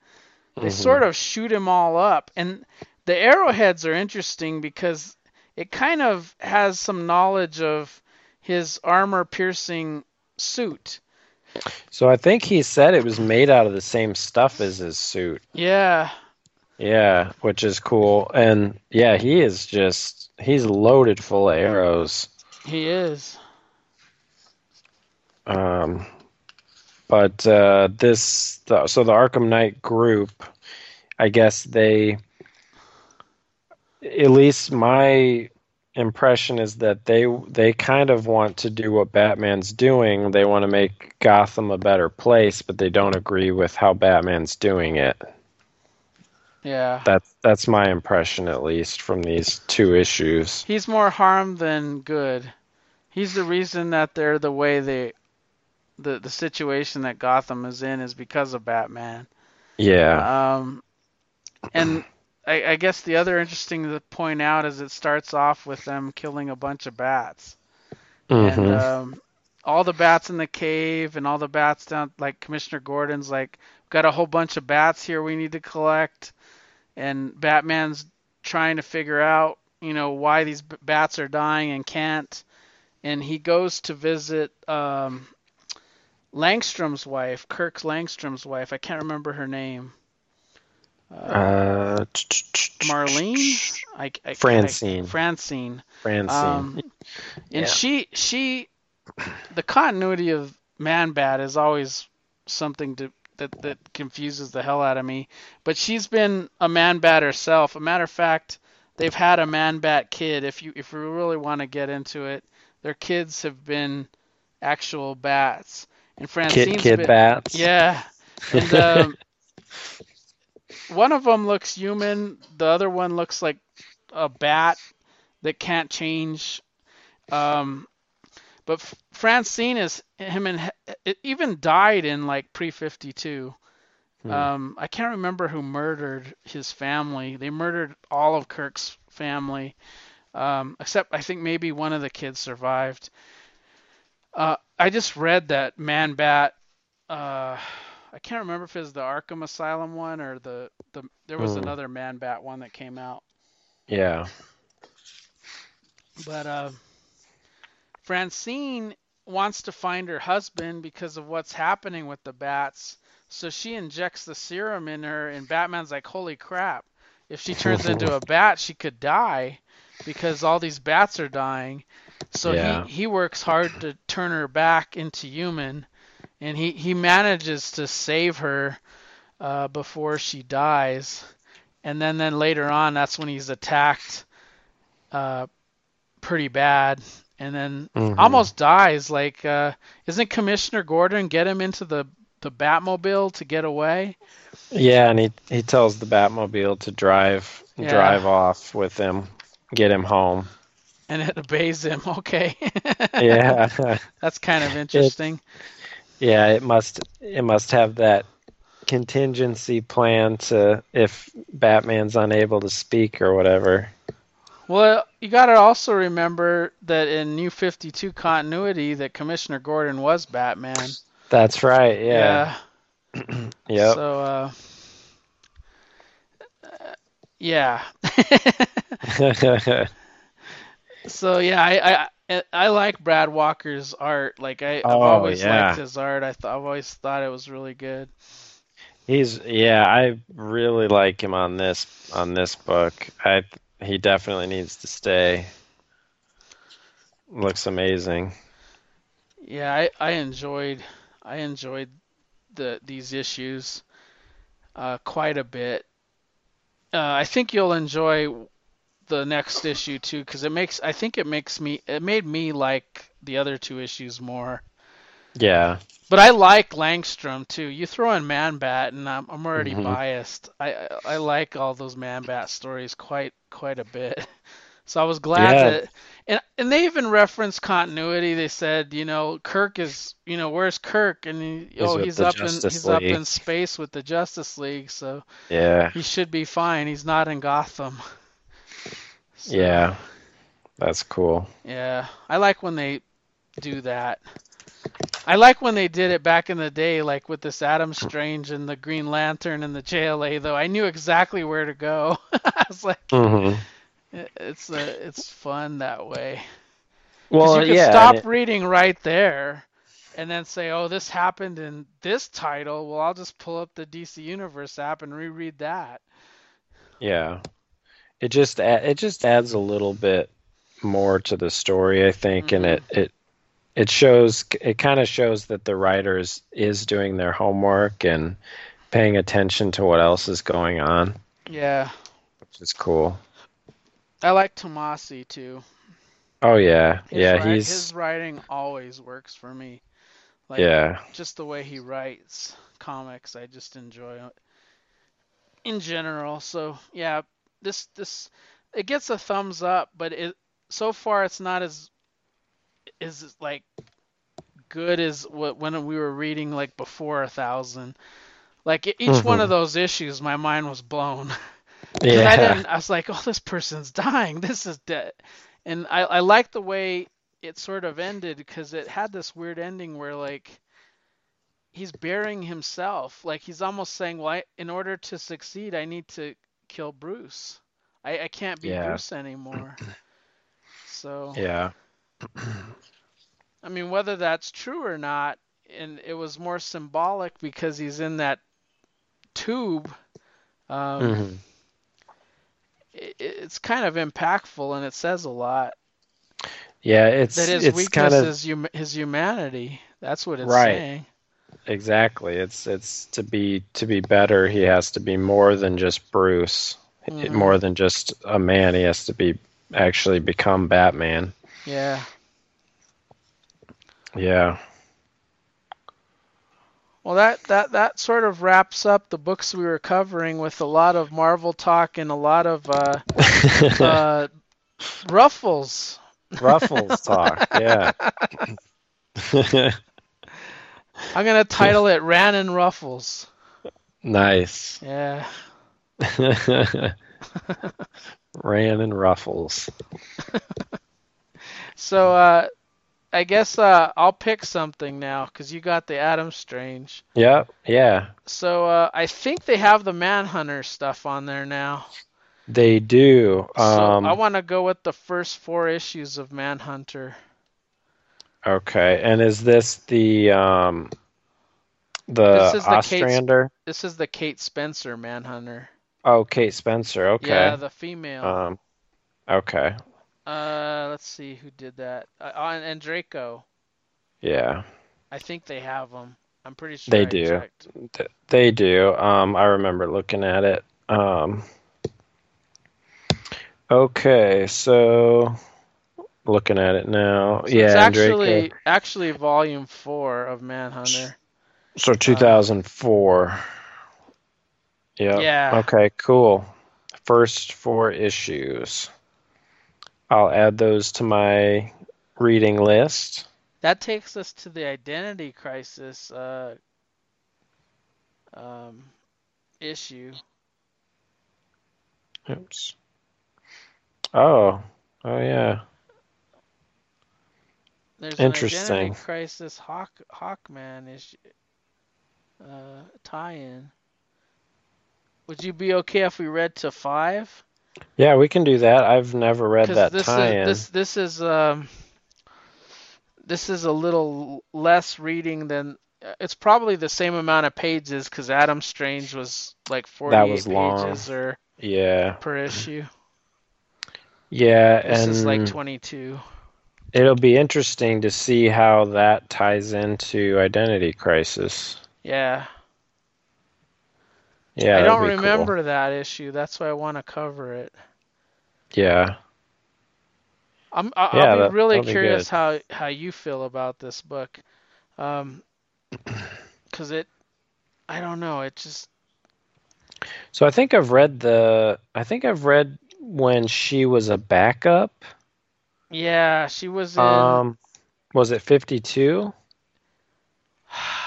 they Mhm. sort of shoot him all up. And the arrowheads are interesting because it kind of has some knowledge of his armor piercing suit. So I think he said it was made out of the same stuff as his suit. Yeah. Yeah, which is cool. And yeah, he is just he's loaded full of arrows. He is. Um, but uh, this, the, so the Arkham Knight group, I guess they, at least my impression is that they they kind of want to do what Batman's doing. They want to make Gotham a better place, but they don't agree with how Batman's doing it. Yeah. That's that's my impression, at least from these two issues. He's more harm than good. He's the reason that they're the way they the the situation that Gotham is in is because of Batman. Yeah, Um and I, I guess the other interesting to point out is it starts off with them killing a bunch of bats. And Mhm. um all the bats in the cave and all the bats down like Commissioner Gordon's like got a whole bunch of bats here we need to collect and Batman's trying to figure out, you know, why these b- bats are dying and can't. And he goes to visit um, Langstrom's wife, Kirk Langstrom's wife. I can't remember her name. Uh, uh, Marlene? I, I, Francine. I, Francine. Francine. Um, and Yeah. she she the continuity of Man Bat is always something to that that confuses the hell out of me. But she's been a Man Bat herself. A matter of fact, they've had a Man Bat kid. If you if you really want to get into it, their kids have been actual bats. And Francine's kid kid been, bats. yeah. And um, one of them looks human. The other one looks like a bat that can't change. Um, but F- Francine is him and it even died in like pre 52. Hmm. Um, I can't remember who murdered his family. They murdered all of Kirk's family, um, except I think maybe one of the kids survived. Uh, I just read that Man Bat. Uh, I can't remember if it was the Arkham Asylum one or the, the there was Hmm. another Man Bat one that came out. Yeah. But uh, Francine wants to find her husband because of what's happening with the bats. So she injects the serum in her, and Batman's like, "Holy crap! If she turns into a bat, she could die because all these bats are dying." So Yeah. he he works hard to turn her back into human, and he he manages to save her uh, before she dies. And then then later on, that's when he's attacked uh, pretty bad, and then Mhm. almost dies. Like, uh, isn't Commissioner Gordon get him into the the Batmobile to get away? Yeah, and he he tells the Batmobile to drive Yeah. drive off with him, get him home. And it obeys him. Okay. Yeah. That's kind of interesting. yeah, it must it must have that contingency plan to if Batman's unable to speak or whatever. Well, you got to also remember that in New 52 continuity, that Commissioner Gordon was Batman. That's right. Yeah. Yep. So, uh, uh, yeah. so yeah, I, I I like Brad Walker's art. Like I, I've Oh, always yeah. liked his art. I th- I've always thought it was really good. He's yeah, I really like him on this on this book. I he definitely needs to stay. Looks amazing. Yeah, I, I enjoyed I enjoyed the these issues uh, quite a bit. Uh, I think you'll enjoy the next issue too, because it makes I think it makes me it made me like the other two issues more. Yeah. But I like Langstrom too. You throw in Man Bat, and I'm I'm already Mhm. biased. I, I like all those Man Bat stories quite quite a bit. So I was glad Yeah. that, and and they even referenced continuity. They said, you know, Kirk is, you know, where's Kirk? And he, oh, he's up in Justice he's up in space with the Justice League, so Yeah. he should be fine. He's not in Gotham. So, Yeah. That's cool. Yeah, I like when they do that. I like when they did it back in the day, like with this Adam Strange and the Green Lantern and the JLA. Though I knew exactly where to go. I was like, hmm it- it's uh, it's fun that way. Well, you can yeah. stop it- reading right there, and then say, "Oh, this happened in this title." Well, I'll just pull up the DC Universe app and reread that. yeah. It just it just adds a little bit more to the story, I think, and Mhm. it it it shows it kind of shows that the writers is doing their homework and paying attention to what else is going on, Yeah, which is cool. I like Tomasi too. Oh yeah. His yeah, he's his writing always works for me. Like, yeah. just the way he writes comics, I just enjoy it in general. So yeah, this this it gets a thumbs up, but it so far it's not as is like good as what when we were reading like before a thousand. Like each one Mhm. of those issues, my mind was blown. 'Cause I Yeah. didn't. I was like, oh, this person's dying. This is dead. And I I like the way it sort of ended because it had this weird ending where like he's burying himself. Like he's almost saying, well, I, in order to succeed, I need to kill Bruce. I I can't be Yeah. Bruce anymore. So Yeah. I mean, whether that's true or not, and it was more symbolic because he's in that tube. Um, Mhm. it, it's kind of impactful and it says a lot. Yeah, it's That his it's weakness kind of is hum- his humanity. That's what it's Right. saying. Exactly. It's it's to be to be better, he has to be more than just Bruce. Mhm. More than just a man, he has to be actually become Batman. Yeah. Yeah. Well, that, that, that sort of wraps up the books we were covering with a lot of Marvel talk and a lot of uh, uh, ruffles. Ruffles talk. Yeah. I'm gonna title it Rann and Ruffles. nice. Yeah. Rann and Ruffles. So uh, I guess uh, I'll pick something now because you got the Adam Strange. Yep. Yeah. So uh, I think they have the Manhunter stuff on there now. They do. So Um, I want to go with the first four issues of Manhunter. Okay. And is this the um The This is the Kate Ostrander. This is the Kate Spencer Manhunter. Oh, Kate Spencer. Okay. Yeah, the female. Um. Okay. Uh, let's see who did that. Uh, and, Andreyko. Yeah, I think they have them. I'm pretty sure They I do. checked. they do. Um, I remember looking at it. Um. Okay, so looking at it now. So yeah, it's Andreyko- actually actually volume four of Manhunter. So 2004. Yep. Yeah. Okay, cool. First four issues. I'll add those to my reading list. That takes us to the Identity Crisis uh, um, issue. Oops. Oh. Oh yeah. There's an Interesting. Identity Crisis Hawk Hawkman issue uh, tie-in. Would you be okay if we read to five? Yeah, we can do that. I've never read that this tie-in. is this this is um this is a little less reading than it's probably the same amount of pages because Adam Strange was like 48 was pages or Yeah. per issue. Yeah, This and is like 22. It'll be interesting to see how that ties into Identity Crisis. Yeah. Yeah, I don't be cool. remember that issue. That's why I want to cover it. Yeah. I'm I- I'll Yeah, be that- really that'll be curious how how you feel about this book. Um 'cause it I don't know, it just So I think I've read the I think I've read when she was a backup. Yeah, she was in Um was it 52?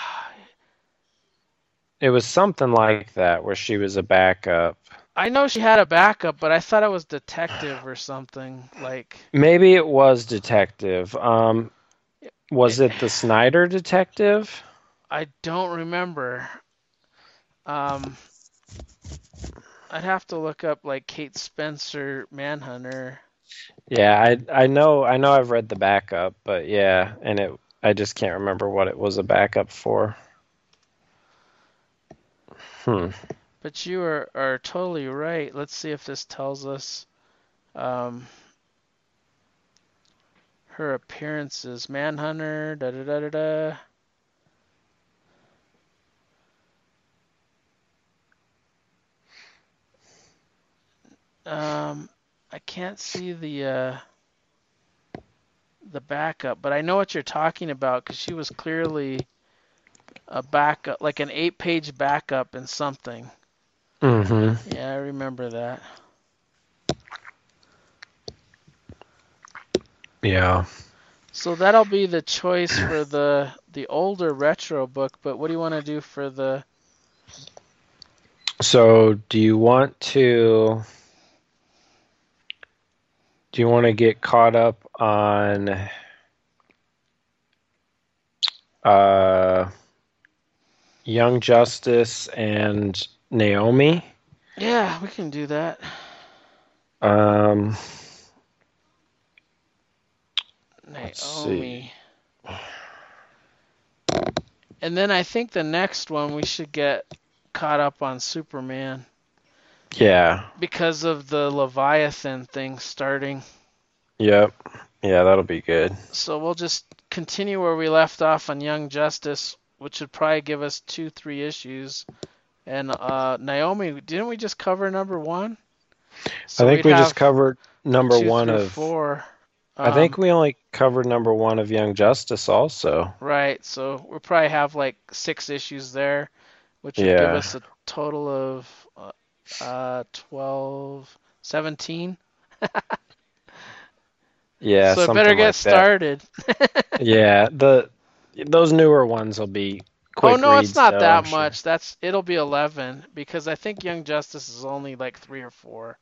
It was something like that where she was a backup. I know she had a backup, but I thought it was detective or something. Like, Maybe it was detective. Um was it the Snyder detective? I don't remember. Um, I'd have to look up like Kate Spencer Manhunter. Yeah, I I know I know I've read the backup, but yeah, and it I just can't remember what it was a backup for. Hmm. But you are, are totally right. Let's see if this tells us um, her appearances. Manhunter, da da da da da. Um, I can't see the uh, the backup, but I know what you're talking about because she was clearly a backup, like an eight-page backup in something. Mm-hmm. Yeah, I remember that. Yeah. So that'll be the choice for the the older retro book, but what do you want to do for the So, do you want to do you want to get caught up on uh Young Justice and Naomi? Yeah, we can do that. Um Let's see. Naomi. And then I think the next one we should get caught up on Superman yeah. because of the Leviathan thing starting. Yep. Yeah, that'll be good. So we'll just continue where we left off on Young Justice, which would probably give us two, three issues. And uh, Naomi, didn't we just cover number one? So I think we just covered number two 1 through of four. I think Um, we only covered number 1 of Young Justice also. right. So we'll probably have like six issues there, which would give us a total of uh, uh 12, 17. Yeah, so better get like started. Yeah, the those newer ones will be quick oh no, reads, it's not though, that I'm sure. much. That's it'll be 11 because I think Young Justice is only like 3 or 4.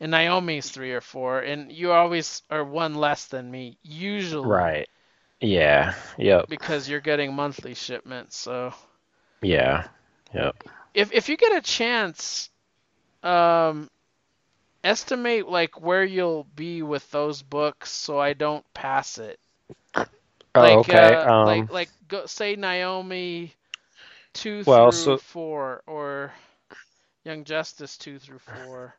And Naomi's 3 or 4 and you always are one less than me usually Right. Yeah. Yep. because you're getting monthly shipments. So Yeah. Yep. if if you get a chance um estimate like where you'll be with those books so I don't pass it. Oh, like okay. uh, um, like like go say Naomi two Well, through so- four, or Young Justice two through four.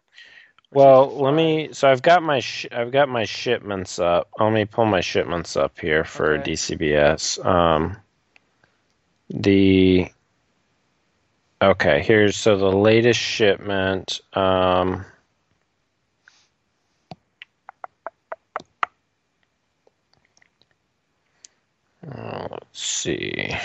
Well, let me. So I've got my sh- I've got my shipments up. Let me pull my shipments up here for Okay. DCBS. Um, the okay here's so the latest shipment. Um, uh, let's see.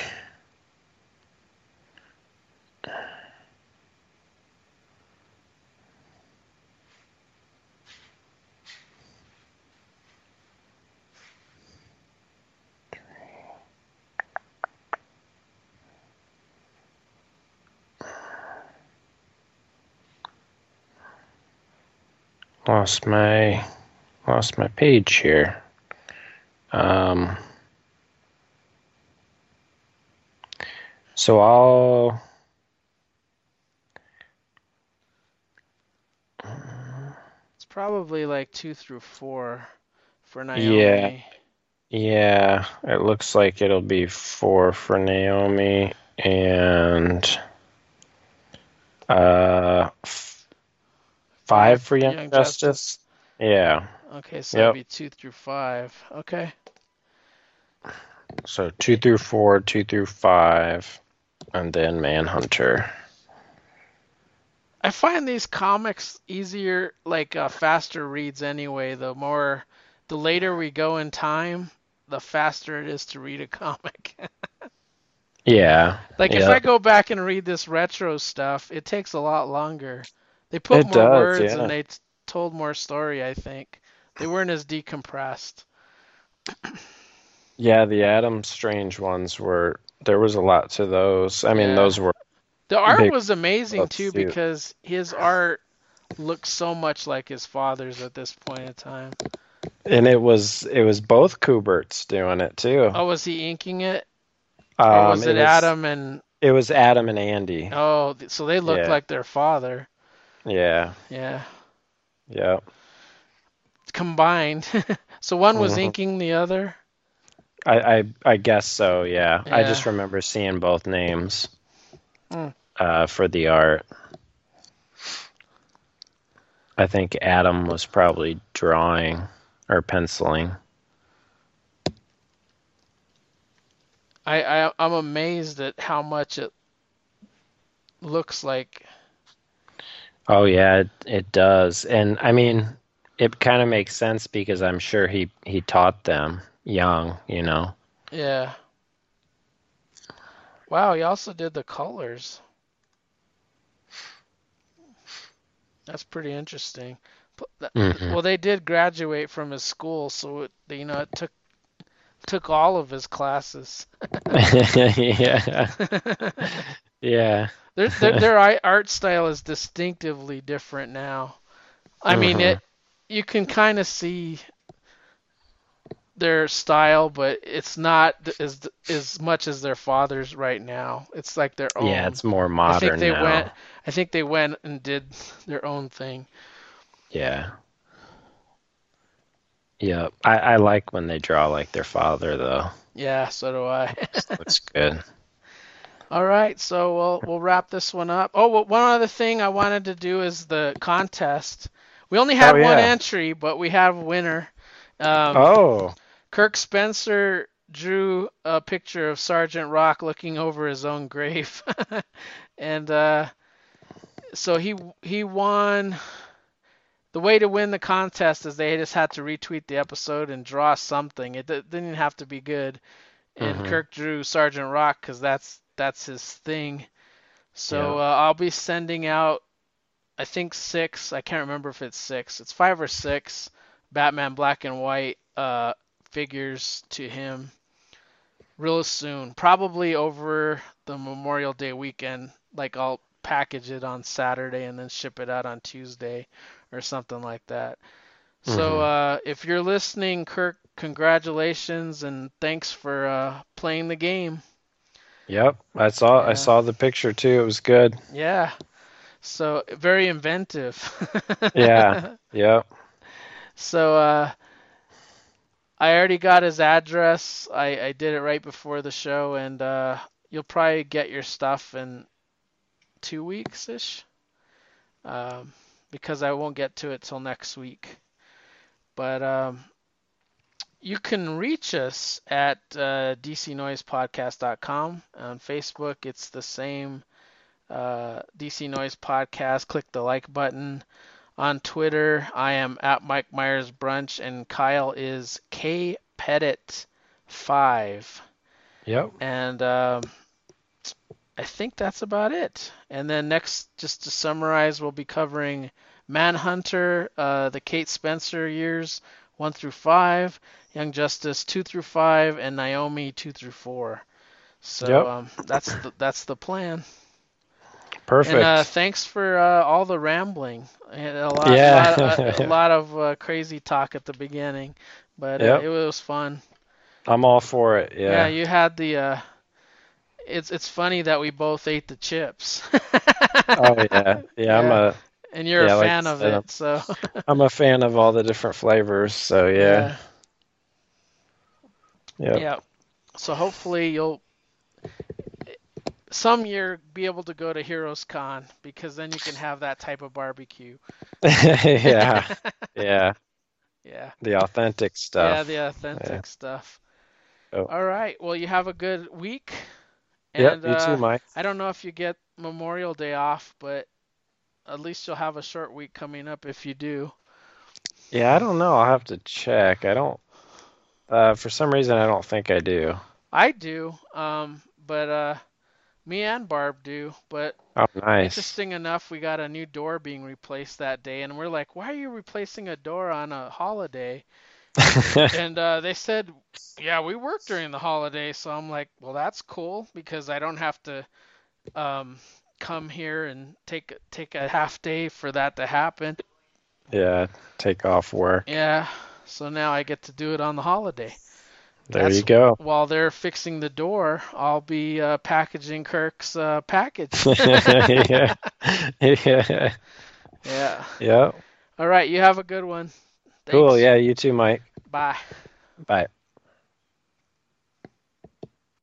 Lost my lost my page here. Um, so I'll It's probably like two through four for Naomi. yeah, Yeah, it looks like it'll be four for Naomi and uh five for Young, Young Justice. Justice. Yeah, Okay, so Yep. that'd be two through five. Okay. so two through four, two through five, and then Manhunter. I find these comics easier, like uh, faster reads anyway. The more, the later we go in time, the faster it is to read a comic. Yeah, like if. I go back and read this retro stuff, it takes a lot longer. They put It more does, words yeah. and they t- told more story. I think they weren't as decompressed. Yeah, the Adam Strange ones were there was a lot to those. I mean, Yeah. those were The art Big was amazing too because his art looks so much like his father's at this point in time. and it was it was both Kuberts doing it too. Oh, was he inking it? um, Or was it, Adam and It was Adam and Andy. oh, so they looked Yeah. like their father. Yeah, Yeah, yeah. combined. so one was Mhm. inking the other. I I, I guess so. Yeah. I just remember seeing both names Mm. uh, for the art. I think Adam was probably drawing or penciling. I, I I'm amazed at how much it looks like. Oh yeah, it, it does. And I mean, it kind of makes sense because I'm sure he he taught them young, you know. Yeah. Wow, he also did the colors. That's pretty interesting. Mhm. Well, they did graduate from his school, so it, you know, it took took all of his classes. yeah. Yeah. Their, their their art style is distinctively different now. I mean, Mhm. it you can kind of see their style, but it's not as as much as their father's right now. It's like their own. Yeah, it's more modern. I think they now. went. I think they went and did their own thing. Yeah. Yeah. I, I like when they draw like their father though. Yeah, so do I. Looks good. All right, so we'll we'll wrap this one up. Oh, well, one other thing I wanted to do is the contest. We only had Oh, one yeah. entry, but we have a winner. Um, Oh. Kirk Spencer drew a picture of Sergeant Rock looking over his own grave, and uh, so he he won. The way to win the contest is they just had to retweet the episode and draw something. It didn't have to be good, and Mhm. Kirk drew Sergeant Rock because that's that's his thing. So Yeah. uh, I'll be sending out, I think six. I can't remember if it's six. It's five or six Batman Black and White uh, figures to him real soon. Probably over the Memorial Day weekend. Like I'll package it on Saturday and then ship it out on Tuesday or something like that. So Mhm. uh, if you're listening, Kirk, congratulations and thanks for uh, playing the game. Yep. I saw Yeah. I saw the picture too. It was good. Yeah. So very inventive. Yeah. Yep. So uh, I already got his address. I, I did it right before the show, and uh, you'll probably get your stuff in two weeks ish, um, because I won't get to it till next week. But um, you can reach us at uh, dcnoisepodcast.com. On Facebook, it's the same uh, DC Noise Podcast. Click the like button. On Twitter, I am at Mike Myers Brunch, and Kyle is K Pettit five. Yep. And um, I think that's about it. And then next, just to summarize, we'll be covering Manhunter, uh, the Kate Spencer years one through five, Young Justice two through five, and Naomi two through four. So Yep. um, that's the, that's the plan. Perfect. And uh, thanks for uh, all the rambling. Had a lot, Yeah. lot, a, a lot of uh, crazy talk at the beginning, but uh, Yep. it was fun. I'm all for it. Yeah, Yeah. you had the. Uh, it's it's funny that we both ate the chips. oh yeah. Yeah. I'm a and you're Yeah, a fan I of it, so I'm a fan of all the different flavors. So yeah. Yeah. Yeah. So hopefully you'll some year be able to go to Heroes Con because then you can have that type of barbecue. yeah. Yeah. Yeah. The authentic stuff. Yeah, the authentic Yeah. stuff. Oh. All right. Well, you have a good week. yep. You uh, too, Mike. I don't know if you get Memorial Day off, but at least you'll have a short week coming up if you do. Yeah. I don't know. I'll have to check. I don't. Uh, for some reason, I don't think I do. I do, um, but uh, me and Barb do. But Oh, nice. interesting enough, we got a new door being replaced that day, and we're like, "Why are you replacing a door on a holiday?" and uh, they said, "Yeah, we work during the holiday." So I'm like, "Well, that's cool because I don't have to um, come here and take take a half day for that to happen." yeah. Take off work. Yeah. So now I get to do it on the holiday. There That's- you go. While they're fixing the door, I'll be uh, packaging Kirk's uh, package. yeah. Yeah. yeah. Yep. All right. You have a good one. Cool. Yeah. You too, Mike. Bye. Bye.